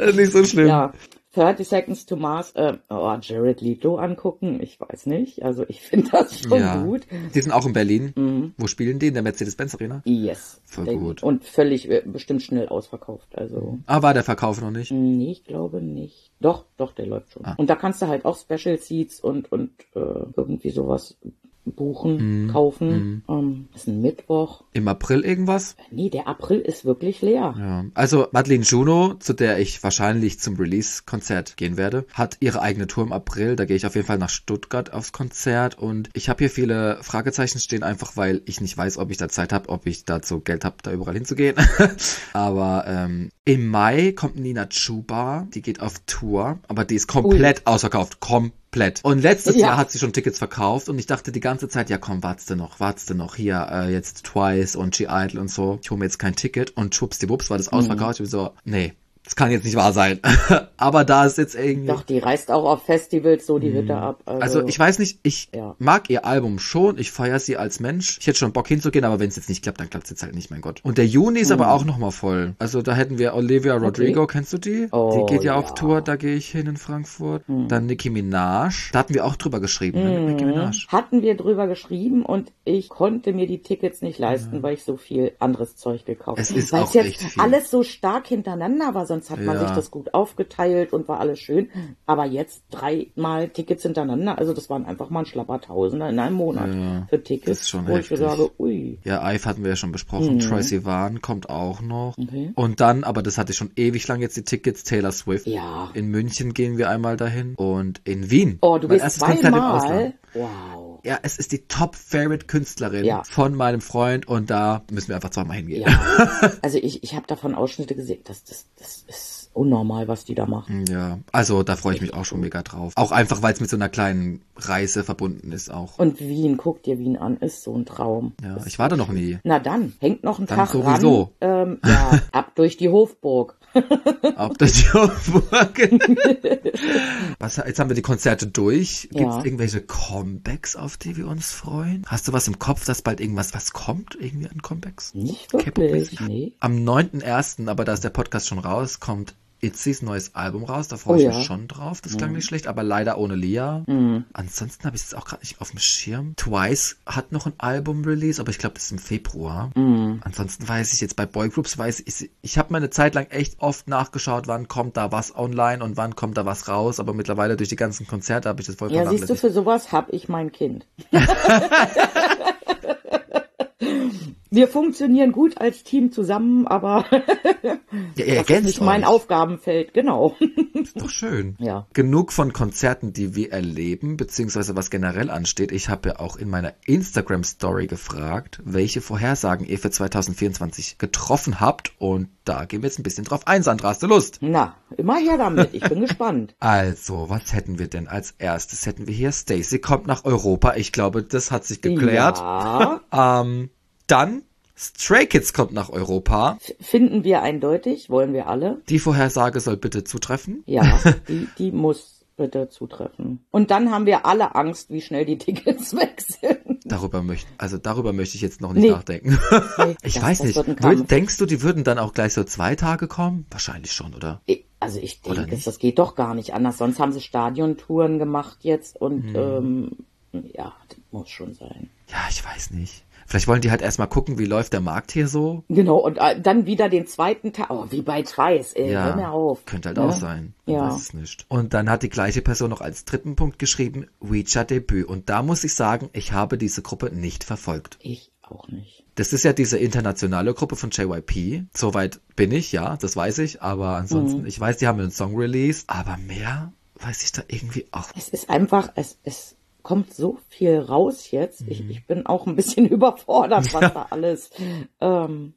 Speaker 1: Äh, nicht so schlimm.
Speaker 2: Ja. 30 Seconds to Mars, äh, oh, Jared Leto angucken, ich weiß nicht. Also ich finde das schon
Speaker 1: Ja.
Speaker 2: gut.
Speaker 1: Die sind auch in Berlin. Wo spielen die? In der Mercedes-Benz Arena?
Speaker 2: Yes.
Speaker 1: Voll gut.
Speaker 2: Und völlig äh, bestimmt schnell ausverkauft. Also.
Speaker 1: Ah, war der Verkauf noch nicht?
Speaker 2: Nee, ich glaube nicht. Doch, doch, der läuft schon.
Speaker 1: Ah.
Speaker 2: Und da kannst du halt auch Special Seats und, und äh, irgendwie sowas buchen,
Speaker 1: Mhm.
Speaker 2: kaufen. Ähm, ist ein Mittwoch.
Speaker 1: Im April irgendwas?
Speaker 2: Nee, der April ist wirklich leer.
Speaker 1: Ja. Also Madeleine Juno, zu der ich wahrscheinlich zum Release-Konzert gehen werde, hat ihre eigene Tour im April. Da gehe ich auf jeden Fall nach Stuttgart aufs Konzert. Und ich habe hier viele Fragezeichen stehen, einfach weil ich nicht weiß, ob ich da Zeit habe, ob ich dazu Geld habe, da überall hinzugehen. aber ähm, im Mai kommt Nina Chuba, die geht auf Tour, aber die ist komplett ausverkauft. Komplett. Und letztes
Speaker 2: Ja.
Speaker 1: Jahr hat sie schon Tickets verkauft und ich dachte die ganze Zeit, ja komm, wartest du noch, wartest du noch, hier äh, jetzt Twice und G-Idol und so. Ich hole mir jetzt kein Ticket und schwuppsdiwupps war das
Speaker 2: Mhm.
Speaker 1: ausverkauft. Ich bin so, nee, das kann jetzt nicht wahr sein. Aber da ist jetzt irgendwie...
Speaker 2: Doch, die reist auch auf Festivals so die Hütte ab. Also.
Speaker 1: Also ich weiß nicht, ich
Speaker 2: Ja.
Speaker 1: mag ihr Album schon, ich feiere sie als Mensch. Ich hätte schon Bock hinzugehen, aber wenn es jetzt nicht klappt, dann klappt es jetzt halt nicht, mein Gott. Und der Juni ist aber auch nochmal voll. Also da hätten wir Olivia Rodrigo, kennst du die?
Speaker 2: Oh,
Speaker 1: die geht ja, auf
Speaker 2: ja.
Speaker 1: Tour, da gehe ich hin in Frankfurt. Dann Nicki Minaj, da hatten wir auch drüber geschrieben, ne, Nicki Minaj.
Speaker 2: hatten wir drüber geschrieben und ich konnte mir die Tickets nicht leisten, weil ich so viel anderes Zeug gekauft
Speaker 1: Es ist
Speaker 2: Weil
Speaker 1: auch
Speaker 2: jetzt
Speaker 1: echt viel.
Speaker 2: alles so stark hintereinander war, sonst hat man
Speaker 1: Ja.
Speaker 2: sich das gut aufgeteilt und war alles schön. Aber jetzt dreimal Tickets hintereinander, also das waren einfach mal ein Schlappertausender in einem Monat
Speaker 1: Ja,
Speaker 2: für Tickets,
Speaker 1: das ist schon
Speaker 2: wo ich
Speaker 1: heftig.
Speaker 2: sage, ui.
Speaker 1: Ja, Ive hatten wir ja schon besprochen. Troy Sivan kommt auch noch.
Speaker 2: Mhm. Okay.
Speaker 1: Und dann, aber das hatte ich schon ewig lang jetzt die Tickets, Taylor Swift.
Speaker 2: Ja.
Speaker 1: In München gehen wir einmal dahin und in Wien.
Speaker 2: Oh, du
Speaker 1: Mein
Speaker 2: bist
Speaker 1: erstes Konzert im
Speaker 2: zweimal.
Speaker 1: Ausland.
Speaker 2: Wow.
Speaker 1: Ja, es ist die Top-Favorite-Künstlerin
Speaker 2: Ja.
Speaker 1: von meinem Freund und da müssen wir einfach zweimal hingehen.
Speaker 2: Ja. Also ich, ich habe davon Ausschnitte gesehen. Das, das, das ist unnormal, was die da machen.
Speaker 1: Ja, also da freue ich mich auch schon mega drauf. Auch einfach, weil es mit so einer kleinen Reise verbunden ist auch.
Speaker 2: Und Wien, guck dir Wien an, ist so ein Traum.
Speaker 1: Ja, ich war da noch nie.
Speaker 2: Na dann, hängt noch ein
Speaker 1: Dann
Speaker 2: Tag
Speaker 1: sowieso.
Speaker 2: ran. Ähm, ja, ab durch die Hofburg.
Speaker 1: Das die Burgen. Was, jetzt haben wir die Konzerte durch. Gibt es
Speaker 2: Ja.
Speaker 1: irgendwelche Comebacks, auf die wir uns freuen? Hast du was im Kopf, dass bald irgendwas was kommt? Irgendwie an Comebacks?
Speaker 2: Nicht wirklich, nee.
Speaker 1: Am 9.1., aber da ist der Podcast schon raus, kommt Itzys neues Album raus. Da freue
Speaker 2: Oh
Speaker 1: ich
Speaker 2: ja. Mhm.
Speaker 1: mich schon drauf. Das klang nicht schlecht, aber leider ohne Lia. Ansonsten habe ich es auch gerade nicht auf dem Schirm. Twice hat noch ein Album-Release, aber ich glaube, das ist im Februar.
Speaker 2: Mhm.
Speaker 1: Ansonsten weiß ich jetzt bei Boygroups, weiß ich, ich habe meine Zeit lang echt oft nachgeschaut, wann kommt da was online und wann kommt da was raus, aber mittlerweile durch die ganzen Konzerte habe ich das voll
Speaker 2: Ja, siehst du, für sowas hab ich mein Kind. Wir funktionieren gut als Team zusammen, aber
Speaker 1: Ja,
Speaker 2: das ist nicht mein
Speaker 1: euch.
Speaker 2: Aufgabenfeld, genau.
Speaker 1: Ist doch schön.
Speaker 2: Ja.
Speaker 1: Genug von Konzerten, die wir erleben, beziehungsweise was generell ansteht. Ich habe ja auch in meiner Instagram-Story gefragt, welche Vorhersagen ihr für 2024 getroffen habt. Und da gehen wir jetzt ein bisschen drauf ein. Sandra, hast du Lust?
Speaker 2: Na, immer her damit. Ich bin gespannt.
Speaker 1: Also, was hätten wir denn als erstes? Hätten wir hier Stacy kommt nach Europa. Ich glaube, das hat sich geklärt.
Speaker 2: Ja,
Speaker 1: Ähm, dann Stray Kids kommt nach Europa.
Speaker 2: finden wir eindeutig, wollen wir alle.
Speaker 1: Die Vorhersage soll bitte zutreffen.
Speaker 2: Ja, die, die muss bitte zutreffen. Und dann haben wir alle Angst, wie schnell die Tickets weg sind.
Speaker 1: Darüber möchte, also darüber möchte ich jetzt noch nicht
Speaker 2: Nee.
Speaker 1: nachdenken.
Speaker 2: Nee,
Speaker 1: Ich
Speaker 2: das-
Speaker 1: weiß
Speaker 2: das
Speaker 1: nicht.
Speaker 2: wird ein
Speaker 1: Wür-
Speaker 2: Kampf.
Speaker 1: Denkst du, die würden dann auch gleich so zwei Tage kommen? Wahrscheinlich schon, oder?
Speaker 2: Ich- Also ich denke, das geht doch gar nicht anders. Sonst haben sie Stadiontouren gemacht jetzt und
Speaker 1: Mhm.
Speaker 2: ähm, ja, das muss schon sein.
Speaker 1: Ja, ich weiß nicht. Vielleicht wollen die halt erstmal gucken, wie läuft der Markt hier so.
Speaker 2: Genau, und äh, dann wieder den zweiten Tag. Oh, wie bei Twice, ey, hör mir auf.
Speaker 1: könnte halt
Speaker 2: Ne?
Speaker 1: auch sein. Man
Speaker 2: Ja.
Speaker 1: weiß es nicht. Und dann hat die gleiche Person noch als dritten Punkt geschrieben, Ouija Debüt. Und da muss ich sagen, ich habe diese Gruppe nicht verfolgt.
Speaker 2: Ich auch nicht.
Speaker 1: Das ist ja diese internationale Gruppe von JYP. Soweit bin ich, ja, das weiß ich. Aber ansonsten,
Speaker 2: Mhm.
Speaker 1: ich weiß, die haben einen Song released. Aber mehr weiß ich da irgendwie auch
Speaker 2: Es ist einfach, es, es kommt so viel raus jetzt.
Speaker 1: Mhm.
Speaker 2: Ich, ich bin auch ein bisschen überfordert, was da alles ähm,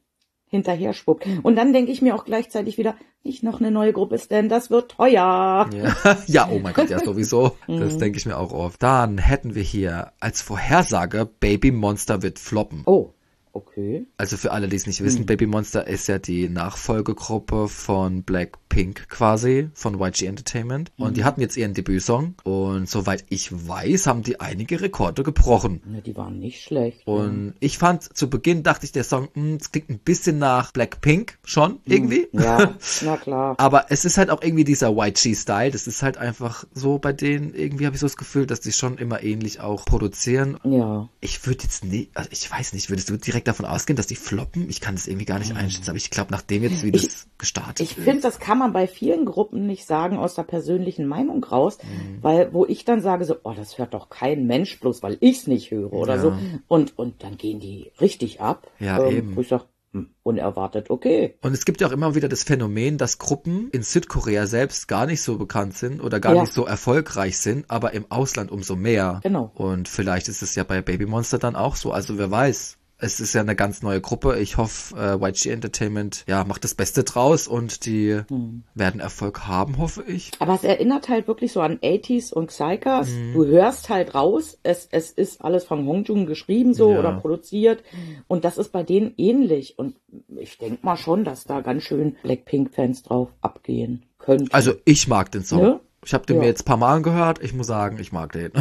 Speaker 2: hinterher spuckt. Und dann denke ich mir auch gleichzeitig wieder, nicht noch eine neue Gruppe denn das wird teuer.
Speaker 1: Ja, ja, oh mein Gott, ja sowieso.
Speaker 2: Mhm.
Speaker 1: Das denke ich mir auch oft. Dann hätten wir hier als Vorhersage Baby Monster wird floppen.
Speaker 2: Oh, okay.
Speaker 1: Also für alle, die es nicht
Speaker 2: Mhm.
Speaker 1: wissen, Baby Monster ist ja die Nachfolgegruppe von Blackpink quasi, von YG Entertainment. Und die
Speaker 2: Mhm.
Speaker 1: hatten jetzt ihren Debütsong. Und soweit ich weiß, haben die einige Rekorde gebrochen.
Speaker 2: Ne, die waren nicht schlecht.
Speaker 1: Und ich fand, zu Beginn dachte ich, der Song, hm, es klingt ein bisschen nach Blackpink schon, irgendwie.
Speaker 2: Mhm. Ja, na klar.
Speaker 1: Aber es ist halt auch irgendwie dieser YG-Style. Das ist halt einfach so bei denen, irgendwie habe ich so das Gefühl, dass die schon immer ähnlich auch produzieren.
Speaker 2: Ja.
Speaker 1: Ich würde jetzt nie, also ich weiß nicht, würdest du direkt davon ausgehen, dass die floppen? Ich kann das irgendwie gar nicht einschätzen, aber ich glaube, nachdem jetzt, wie
Speaker 2: Ich-
Speaker 1: das gestartet
Speaker 2: Ich finde, das kann man bei vielen Gruppen nicht sagen aus der persönlichen Meinung raus,
Speaker 1: Mhm.
Speaker 2: weil wo ich dann sage so, oh, das hört doch kein Mensch bloß, weil ich es nicht höre oder
Speaker 1: Ja.
Speaker 2: so. Und und dann gehen die richtig ab.
Speaker 1: Ja, eben.
Speaker 2: Wo ich sag, hm, unerwartet, okay.
Speaker 1: Und es gibt ja auch immer wieder das Phänomen, dass Gruppen in Südkorea selbst gar nicht so bekannt sind oder gar
Speaker 2: Ja.
Speaker 1: nicht so erfolgreich sind, aber im Ausland umso mehr.
Speaker 2: Genau.
Speaker 1: Und vielleicht ist es ja bei Baby Monster dann auch so. Also wer weiß. Es ist ja eine ganz neue Gruppe. Ich hoffe, äh, YG Entertainment ja, macht das Beste draus und die
Speaker 2: Hm.
Speaker 1: werden Erfolg haben, hoffe ich.
Speaker 2: Aber es erinnert halt wirklich so an 80s und Psychers.
Speaker 1: Mhm.
Speaker 2: Du hörst halt raus, es, es ist alles von Hongjun geschrieben so
Speaker 1: Ja.
Speaker 2: oder produziert. Und das ist bei denen ähnlich. Und ich denk mal schon, dass da ganz schön Blackpink-Fans drauf abgehen könnten.
Speaker 1: Also ich mag den Song.
Speaker 2: Ne?
Speaker 1: Ich habe den
Speaker 2: Ja.
Speaker 1: mir jetzt ein paar Mal gehört. Ich muss sagen, ich mag den.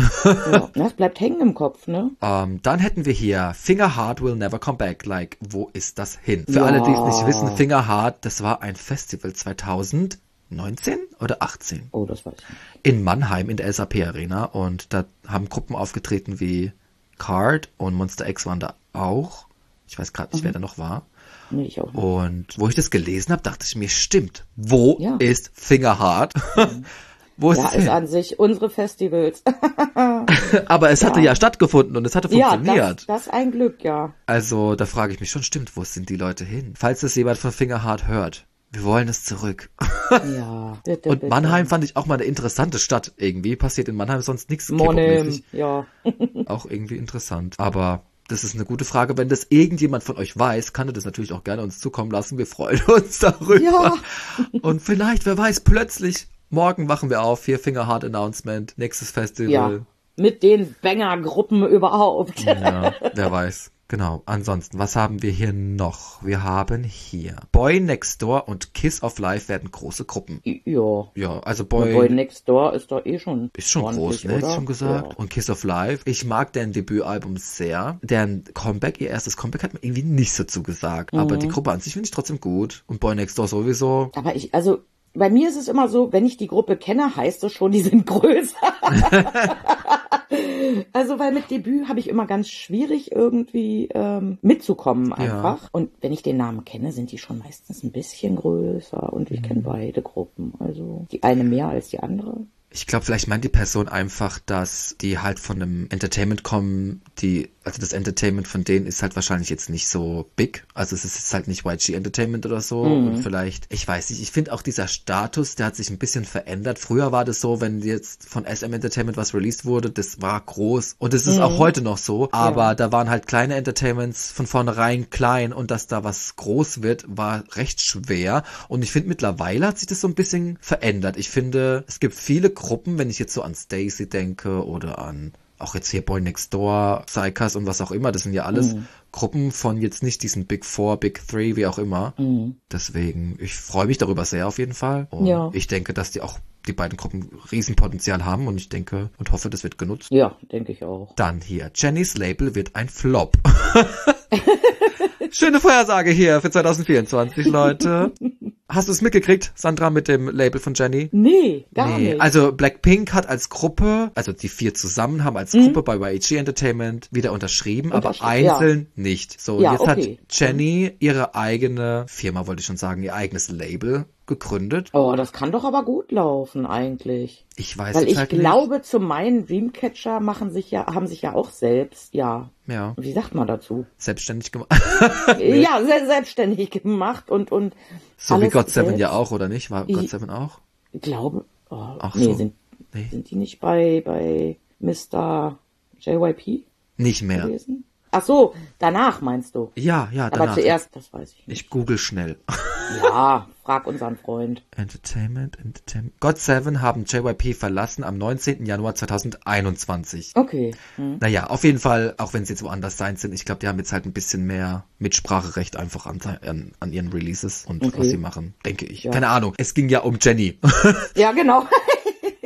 Speaker 2: ja, das bleibt hängen im Kopf, ne?
Speaker 1: ähm, dann hätten wir hier Finger Heart will never come back. Like, wo ist das hin? Für
Speaker 2: Ja.
Speaker 1: alle, die es nicht wissen, Finger Heart, das war ein Festival 2019 oder 18
Speaker 2: Oh, das weiß ich
Speaker 1: in Mannheim in der SAP Arena und da haben Gruppen aufgetreten wie Card und Monster X waren da auch. Ich weiß gerade nicht,
Speaker 2: Mhm.
Speaker 1: wer da noch war.
Speaker 2: Nee, ich auch nicht.
Speaker 1: Und wo ich das gelesen habe, dachte ich mir, stimmt. Wo
Speaker 2: Ja.
Speaker 1: ist Finger Heart? wo ist
Speaker 2: Ja,
Speaker 1: es
Speaker 2: ist an sich unsere Festivals.
Speaker 1: Aber es hatte
Speaker 2: Ja.
Speaker 1: ja stattgefunden und es hatte
Speaker 2: ja,
Speaker 1: funktioniert.
Speaker 2: das, das ist ein Glück, ja.
Speaker 1: Also da frage ich mich schon, stimmt, wo sind die Leute hin? Falls das jemand von Fingerhard hört, wir wollen es zurück.
Speaker 2: Ja, bitte,
Speaker 1: Und
Speaker 2: bitte.
Speaker 1: Mannheim fand ich auch mal eine interessante Stadt irgendwie. Passiert in Mannheim sonst nichts K-Pop-mäßig.
Speaker 2: ja.
Speaker 1: Auch irgendwie interessant. Aber das ist eine gute Frage. Wenn das irgendjemand von euch weiß, kann er das natürlich auch gerne uns zukommen lassen. Wir freuen uns darüber.
Speaker 2: Ja.
Speaker 1: Und vielleicht, wer weiß, plötzlich, morgen wachen wir auf, hier Fingerhard Announcement, nächstes Festival.
Speaker 2: Ja. Mit den Banger-Gruppen überhaupt.
Speaker 1: Ja, wer weiß. Genau. Ansonsten, was haben wir hier noch? Wir haben hier Boy Next Door und Kiss of Life werden große Gruppen.
Speaker 2: Ja.
Speaker 1: Ja, also
Speaker 2: Boy,
Speaker 1: Boy,
Speaker 2: Next Door ist doch eh schon.
Speaker 1: ist schon groß, ne? Hätte ich
Speaker 2: oder?
Speaker 1: schon gesagt.
Speaker 2: Ja.
Speaker 1: Und Kiss of Life. Ich mag deren Debütalbum sehr. Deren Comeback, ihr erstes Comeback hat mir irgendwie nicht so zugesagt.
Speaker 2: Mhm.
Speaker 1: Aber die Gruppe an sich finde ich trotzdem gut. Und Boy Next Door sowieso.
Speaker 2: Aber ich, also, bei mir ist es immer so, wenn ich die Gruppe kenne, heißt es schon, die sind größer. also, weil mit Debüt habe ich immer ganz schwierig irgendwie ähm, mitzukommen einfach. Und wenn ich den Namen kenne, sind die schon meistens ein bisschen größer. Und ich
Speaker 1: Mhm.
Speaker 2: kenne beide Gruppen. Also die eine mehr als die andere.
Speaker 1: Ich glaube, vielleicht meint die Person einfach, dass die halt von einem Entertainment kommen, die also das Entertainment von denen ist halt wahrscheinlich jetzt nicht so big. Also es ist halt nicht YG Entertainment oder so. Mhm. Und vielleicht, ich weiß nicht, ich finde auch dieser Status, der hat sich ein bisschen verändert. Früher war das so, wenn jetzt von SM Entertainment was released wurde, das war groß. Und es ist mhm. auch heute noch so. Aber ja. da waren halt kleine Entertainments von vornherein klein und dass da was groß wird, war recht schwer. Und ich finde mittlerweile hat sich das so ein bisschen verändert. Ich finde, es gibt viele Gruppen, wenn ich jetzt so an Stacy denke oder an auch jetzt hier Boy Next Door, Psychas und was auch immer, das sind ja alles mhm. Gruppen von jetzt nicht diesen Big Four, Big Three, wie auch immer. Mhm. Deswegen, ich freue mich darüber sehr auf jeden Fall. Und ja. ich denke, dass die auch die beiden Gruppen Riesenpotenzial haben und ich denke und hoffe, das wird genutzt.
Speaker 2: Ja, denke ich auch.
Speaker 1: Dann hier, Jennys Label wird ein Flop. Schöne Vorhersage hier für 2024, Leute. Hast du es mitgekriegt, Sandra, mit dem Label von Jenny?
Speaker 2: Nee, gar nee. nicht.
Speaker 1: Also Blackpink hat als Gruppe, also die vier zusammen haben als mhm. Gruppe bei YG Entertainment wieder unterschrieben, aber einzeln ja. nicht. So, ja, jetzt okay. hat Jenny ihre eigene Firma, wollte ich schon sagen, ihr eigenes Label gegründet.
Speaker 2: Oh, das kann doch aber gut laufen eigentlich.
Speaker 1: Ich weiß
Speaker 2: Weil
Speaker 1: ich
Speaker 2: halt glaube, nicht. zu meinen Dreamcatcher machen sich ja, haben sich ja auch selbst, ja.
Speaker 1: Ja.
Speaker 2: Wie sagt man dazu?
Speaker 1: Selbstständig gemacht.
Speaker 2: ja, se selbstständig gemacht und, und.
Speaker 1: So wie God Seven ja auch, oder nicht? War God Seven auch?
Speaker 2: Ich glaube, oh, Ach nee, so. sind, nee. sind die nicht bei, bei Mr. JYP?
Speaker 1: Nicht mehr. Gewesen?
Speaker 2: Ach so, danach meinst du?
Speaker 1: Ja, ja, danach.
Speaker 2: Aber zuerst, das weiß ich
Speaker 1: nicht. Ich google schnell.
Speaker 2: Ja, frag unseren Freund.
Speaker 1: Entertainment, Entertainment. God Seven haben JYP verlassen am 19. Januar 2021.
Speaker 2: Okay. Hm.
Speaker 1: Naja, auf jeden Fall, auch wenn sie jetzt woanders sein sind, ich glaube, die haben jetzt halt ein bisschen mehr Mitspracherecht einfach an, an, an ihren Releases und okay. was sie machen, denke ich. Ja. Keine Ahnung. Es ging ja um Jenny.
Speaker 2: Ja, genau.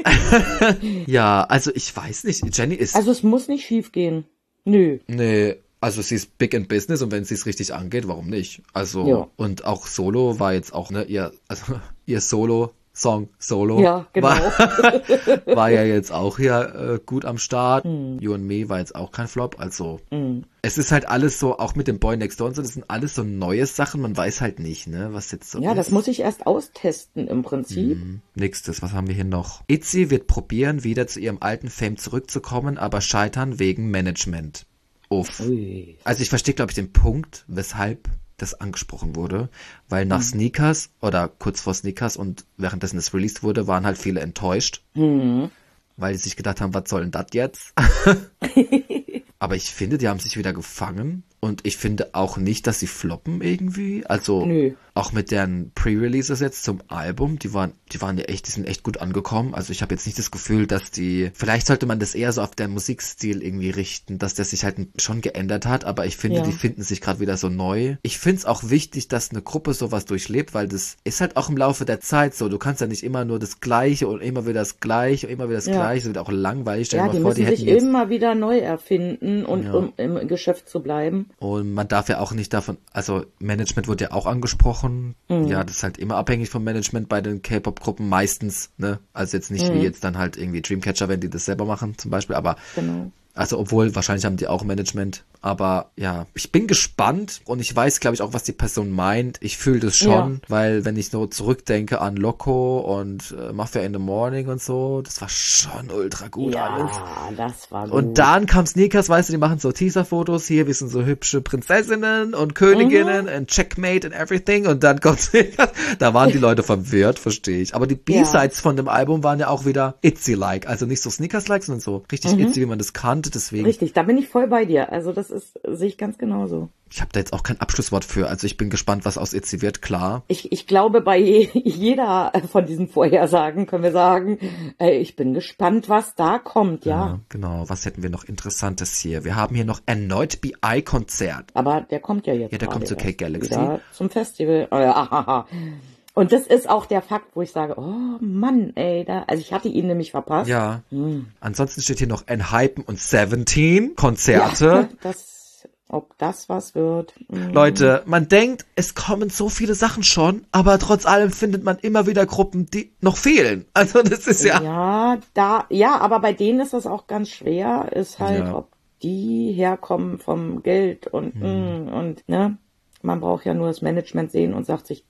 Speaker 1: ja, also ich weiß nicht. Jenny ist.
Speaker 2: Also es muss nicht schief gehen. Nö.
Speaker 1: Nee, also sie ist big in business und wenn sie es richtig angeht, warum nicht? Also ja. und auch Solo war jetzt auch ne ihr also ihr Solo Song Solo
Speaker 2: ja, genau.
Speaker 1: war, war ja jetzt auch hier äh, gut am Start. Mm. You and Me war jetzt auch kein Flop. Also mm. es ist halt alles so, auch mit dem Boy Next Door und so, das sind alles so neue Sachen. Man weiß halt nicht, ne, was jetzt so
Speaker 2: Ja, ist. das muss ich erst austesten im Prinzip.
Speaker 1: Mm. Nächstes, was haben wir hier noch? Itzy wird probieren, wieder zu ihrem alten Fame zurückzukommen, aber scheitern wegen Management. Uff. Ui. Also ich verstehe, glaube ich, den Punkt, weshalb das angesprochen wurde, weil nach mhm. Sneakers oder kurz vor Sneakers und währenddessen es released wurde, waren halt viele enttäuscht, mhm. weil die sich gedacht haben, was soll denn das jetzt? Aber ich finde, die haben sich wieder gefangen und ich finde auch nicht, dass sie floppen irgendwie. Also Nö. auch mit deren Pre-Releases jetzt zum Album, die waren, die waren ja echt, die sind echt gut angekommen. Also ich habe jetzt nicht das Gefühl, dass die. Vielleicht sollte man das eher so auf den Musikstil irgendwie richten, dass der sich halt schon geändert hat, aber ich finde, ja. die finden sich gerade wieder so neu. Ich finde es auch wichtig, dass eine Gruppe sowas durchlebt, weil das ist halt auch im Laufe der Zeit so. Du kannst ja nicht immer nur das Gleiche und immer wieder das Gleiche und immer wieder das ja. Gleiche. Das wird auch langweilig.
Speaker 2: Stell ja, die vor, müssen die sich immer wieder neu erfinden und ja. um im Geschäft zu bleiben.
Speaker 1: Und man darf ja auch nicht davon, also Management wurde ja auch angesprochen. Mhm. Ja, das ist halt immer abhängig vom Management bei den K-Pop-Gruppen meistens, ne? Also jetzt nicht mhm. wie jetzt dann halt irgendwie Dreamcatcher, wenn die das selber machen zum Beispiel, aber genau. Also obwohl wahrscheinlich haben die auch Management, aber ja, ich bin gespannt und ich weiß, glaube ich, auch, was die Person meint. Ich fühle das schon, ja. weil wenn ich so zurückdenke an Loco und äh, Mafia in the Morning und so, das war schon ultra gut
Speaker 2: ja,
Speaker 1: alles.
Speaker 2: das war gut.
Speaker 1: Und dann kam Sneakers, weißt du, die machen so Teaser-Fotos hier, wir sind so hübsche Prinzessinnen und Königinnen mhm. und Checkmate and everything und dann kommt Sneakers. Da waren die Leute verwirrt, verstehe ich. Aber die B-Sides ja. von dem Album waren ja auch wieder Itzy-like, also nicht so Sneakers-like, sondern so richtig mhm. Itzy, wie man das kannte, deswegen.
Speaker 2: Richtig, da bin ich voll bei dir. Also das ist, sehe ich ganz genauso.
Speaker 1: Ich habe da jetzt auch kein Abschlusswort für. Also ich bin gespannt, was aus Itzy wird, klar.
Speaker 2: Ich, ich glaube, bei jeder von diesen Vorhersagen können wir sagen, äh, ich bin gespannt, was da kommt, ja. ja.
Speaker 1: Genau, was hätten wir noch Interessantes hier? Wir haben hier noch erneut BI-Konzert.
Speaker 2: Aber der kommt ja jetzt.
Speaker 1: Ja, der kommt zu Cake Galaxy.
Speaker 2: Zum Festival. Oh, Und das ist auch der Fakt, wo ich sage, oh Mann, ey, da, also ich hatte ihn nämlich verpasst.
Speaker 1: Ja. Hm. Ansonsten steht hier noch Enhypen und Seventeen Konzerte. Ja,
Speaker 2: das, ob das was wird.
Speaker 1: Hm. Leute, man denkt, es kommen so viele Sachen schon, aber trotz allem findet man immer wieder Gruppen, die noch fehlen. Also das ist ja.
Speaker 2: Ja, da, ja, aber bei denen ist das auch ganz schwer, ist halt, ja. ob die herkommen vom Geld und, hm. und, ne? Man braucht ja nur das Management sehen und sagt sich,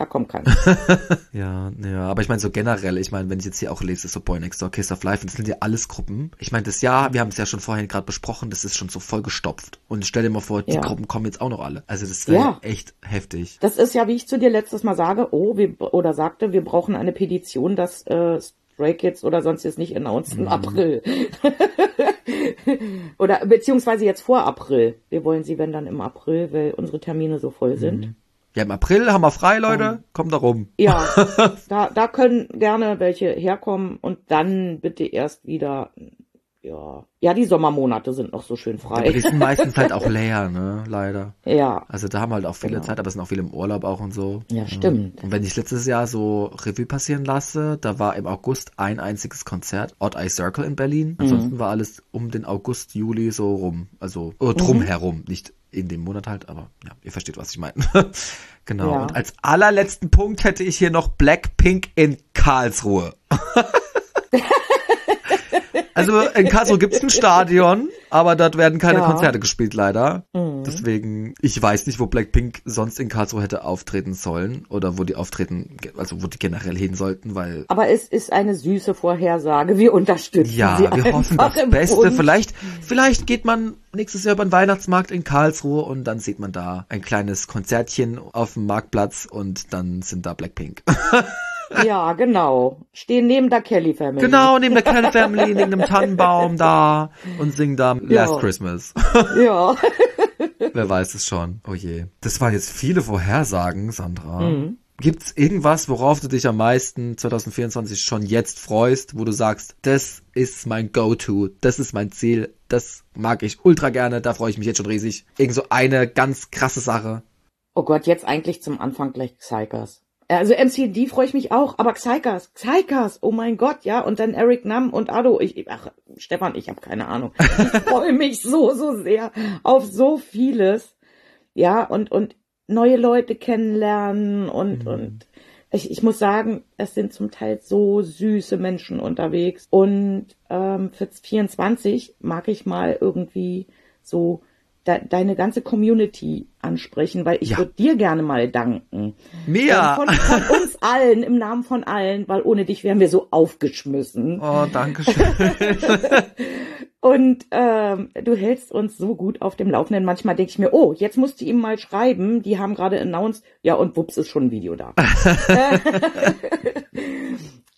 Speaker 2: da kommt keiner.
Speaker 1: Ja, ja, aber ich meine so generell, ich meine, wenn ich jetzt hier auch lese, so Boy Next Door, Kiss of Life, das sind ja alles Gruppen. Ich meine, das Jahr, wir haben es ja schon vorhin gerade besprochen, das ist schon so vollgestopft. Und stell dir mal vor, die
Speaker 2: Ja.
Speaker 1: Gruppen kommen jetzt auch noch alle. Also das wäre
Speaker 2: Ja.
Speaker 1: echt heftig.
Speaker 2: Das ist ja, wie ich zu dir letztes Mal sage, oh, wir, oder sagte, wir brauchen eine Petition, dass äh, Stray Kids oder sonst jetzt nicht announced im April. oder beziehungsweise jetzt vor April. Wir wollen sie, wenn dann im April, weil unsere Termine so voll sind.
Speaker 1: Ja, im April haben wir frei, Leute. Kommt da rum.
Speaker 2: Ja, da, da können gerne welche herkommen und dann bitte erst wieder, ja, ja, die Sommermonate sind noch so schön
Speaker 1: Aber die
Speaker 2: frei.
Speaker 1: sind meistens halt auch leer, ne? Leider.
Speaker 2: Ja,
Speaker 1: Also da haben halt auch viele
Speaker 2: Genau.
Speaker 1: Zeit, aber es sind auch viele im Urlaub auch und so.
Speaker 2: ja, stimmt.
Speaker 1: Und wenn ich letztes Jahr so Revue passieren lasse, da war im August ein einziges Konzert, Odd Eye Circle in Berlin. Ansonsten war alles um den August, Juli so rum. Also äh, drum herum. Nicht in dem Monat halt, aber ja, ihr versteht, was ich meine. genau.
Speaker 2: Ja.
Speaker 1: Und als allerletzten Punkt hätte ich hier noch Blackpink in Karlsruhe. Also in Karlsruhe gibt's ein Stadion, aber dort werden keine
Speaker 2: Ja.
Speaker 1: Konzerte gespielt leider. Deswegen, ich weiß nicht, wo Blackpink sonst in Karlsruhe hätte auftreten sollen oder wo die auftreten, also wo die generell hin sollten, weil
Speaker 2: Aber es ist eine süße Vorhersage. Wir unterstützen
Speaker 1: ja,
Speaker 2: sie
Speaker 1: wir hoffen das Beste.
Speaker 2: Wunsch.
Speaker 1: Vielleicht, vielleicht geht man nächstes Jahr über den Weihnachtsmarkt in Karlsruhe und dann sieht man da ein kleines Konzertchen auf dem Marktplatz und dann sind da Blackpink.
Speaker 2: Ja, genau. Stehen neben der Kelly Family.
Speaker 1: genau, neben der Kelly Family, neben dem Tannenbaum da und singen da Last
Speaker 2: Ja.
Speaker 1: Christmas.
Speaker 2: Ja.
Speaker 1: Wer weiß es schon. Oh je. Das waren jetzt viele Vorhersagen, Sandra. Gibt's irgendwas, worauf du dich am meisten 2024 schon jetzt freust, wo du sagst, das ist mein Go-To, das ist mein Ziel, das mag ich ultra gerne, da freue ich mich jetzt schon riesig. Irgend so eine ganz krasse Sache.
Speaker 2: Oh Gott, jetzt eigentlich zum Anfang gleich Xikers. Also MCD freue ich mich auch, aber Xikers, Xikers, oh mein Gott, ja, und dann Eric Nam und Ado. Ich, ach, Stefan, ich habe keine Ahnung. Ich freue mich so, so sehr auf so vieles. Ja, und, und neue Leute kennenlernen und, und ich, ich muss sagen, es sind zum Teil so süße Menschen unterwegs. Und ähm, für 24 mag ich mal irgendwie so de deine ganze Community ansprechen, weil ich
Speaker 1: Ja.
Speaker 2: würde dir gerne mal danken.
Speaker 1: Mia!
Speaker 2: Ähm, Von, von uns allen, im Namen von allen, weil ohne dich wären wir so aufgeschmissen.
Speaker 1: Oh, danke schön.
Speaker 2: Und ähm, du hältst uns so gut auf dem Laufenden. Manchmal denke ich mir, oh, jetzt musst du ihm mal schreiben. Die haben gerade announced, ja, und wups ist schon ein Video da.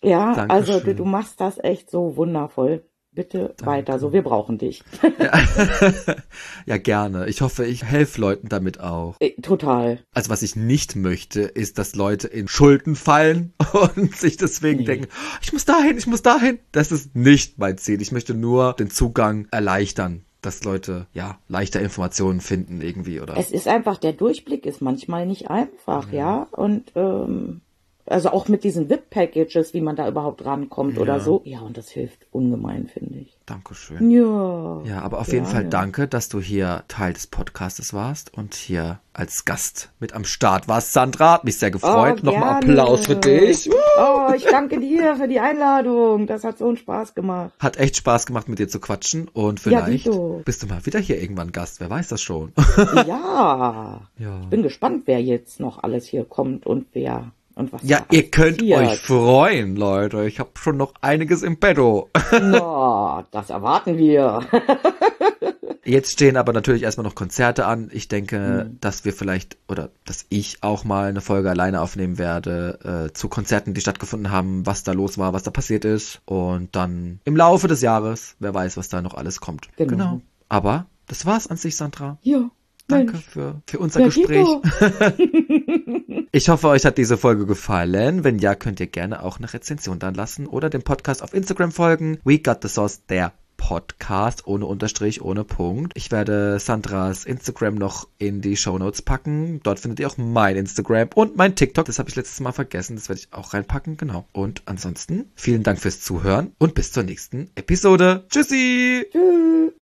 Speaker 2: ja,
Speaker 1: Dankeschön.
Speaker 2: also du, du machst das echt so wundervoll. Bitte weiter so, wir brauchen dich.
Speaker 1: ja, gerne. Ich hoffe, ich helfe Leuten damit auch.
Speaker 2: Äh, Total.
Speaker 1: Also was ich nicht möchte, ist, dass Leute in Schulden fallen und sich deswegen
Speaker 2: Nee.
Speaker 1: denken, ich muss dahin, ich muss dahin. Das ist nicht mein Ziel. Ich möchte nur den Zugang erleichtern, dass Leute ja leichter Informationen finden irgendwie oder.
Speaker 2: Es ist einfach, der Durchblick ist manchmal nicht einfach, ja. Und ähm, also auch mit diesen VIP-Packages, wie man da überhaupt rankommt oder so. Ja, und das hilft ungemein, finde ich.
Speaker 1: Dankeschön.
Speaker 2: Ja.
Speaker 1: Ja, aber auf jeden
Speaker 2: Ja,
Speaker 1: Fall
Speaker 2: ja.
Speaker 1: danke, dass du hier Teil des Podcastes warst und hier als Gast mit am Start warst. Sandra, hat mich sehr gefreut.
Speaker 2: Oh,
Speaker 1: Nochmal. Applaus für dich.
Speaker 2: Oh, ich danke dir für die Einladung. Das hat so einen Spaß gemacht.
Speaker 1: Hat echt Spaß gemacht, mit dir zu quatschen und
Speaker 2: Ja,
Speaker 1: vielleicht bist du mal wieder hier irgendwann Gast. Wer weiß das schon.
Speaker 2: Ja.
Speaker 1: ja.
Speaker 2: Bin gespannt, wer jetzt noch alles hier kommt und wer.
Speaker 1: Ja, ihr könnt
Speaker 2: passiert.
Speaker 1: euch freuen, Leute. Ich habe schon noch einiges im Petto.
Speaker 2: Das erwarten wir.
Speaker 1: Jetzt stehen aber natürlich erstmal noch Konzerte an. Ich denke,
Speaker 2: Mhm.
Speaker 1: dass wir vielleicht oder dass ich auch mal eine Folge alleine aufnehmen werde äh, zu Konzerten, die stattgefunden haben, was da los war, was da passiert ist. Und dann im Laufe des Jahres, wer weiß, was da noch alles kommt.
Speaker 2: Genau.
Speaker 1: Aber das war's an sich, Sandra.
Speaker 2: Ja.
Speaker 1: Danke
Speaker 2: Mensch.
Speaker 1: für, für unser
Speaker 2: Ja,
Speaker 1: Gespräch. Ich hoffe, euch hat diese Folge gefallen. Wenn ja, könnt ihr gerne auch eine Rezension dann lassen oder dem Podcast auf Instagram folgen. We Got the Sauce, der Podcast, ohne Unterstrich, ohne Punkt. Ich werde Sandras Instagram noch in die Show Notes packen. Dort findet ihr auch mein Instagram und mein TikTok. Das habe ich letztes Mal vergessen. Das werde ich auch reinpacken. Genau. Und ansonsten vielen Dank fürs Zuhören und bis zur nächsten Episode. Tschüssi!
Speaker 2: Tschüss.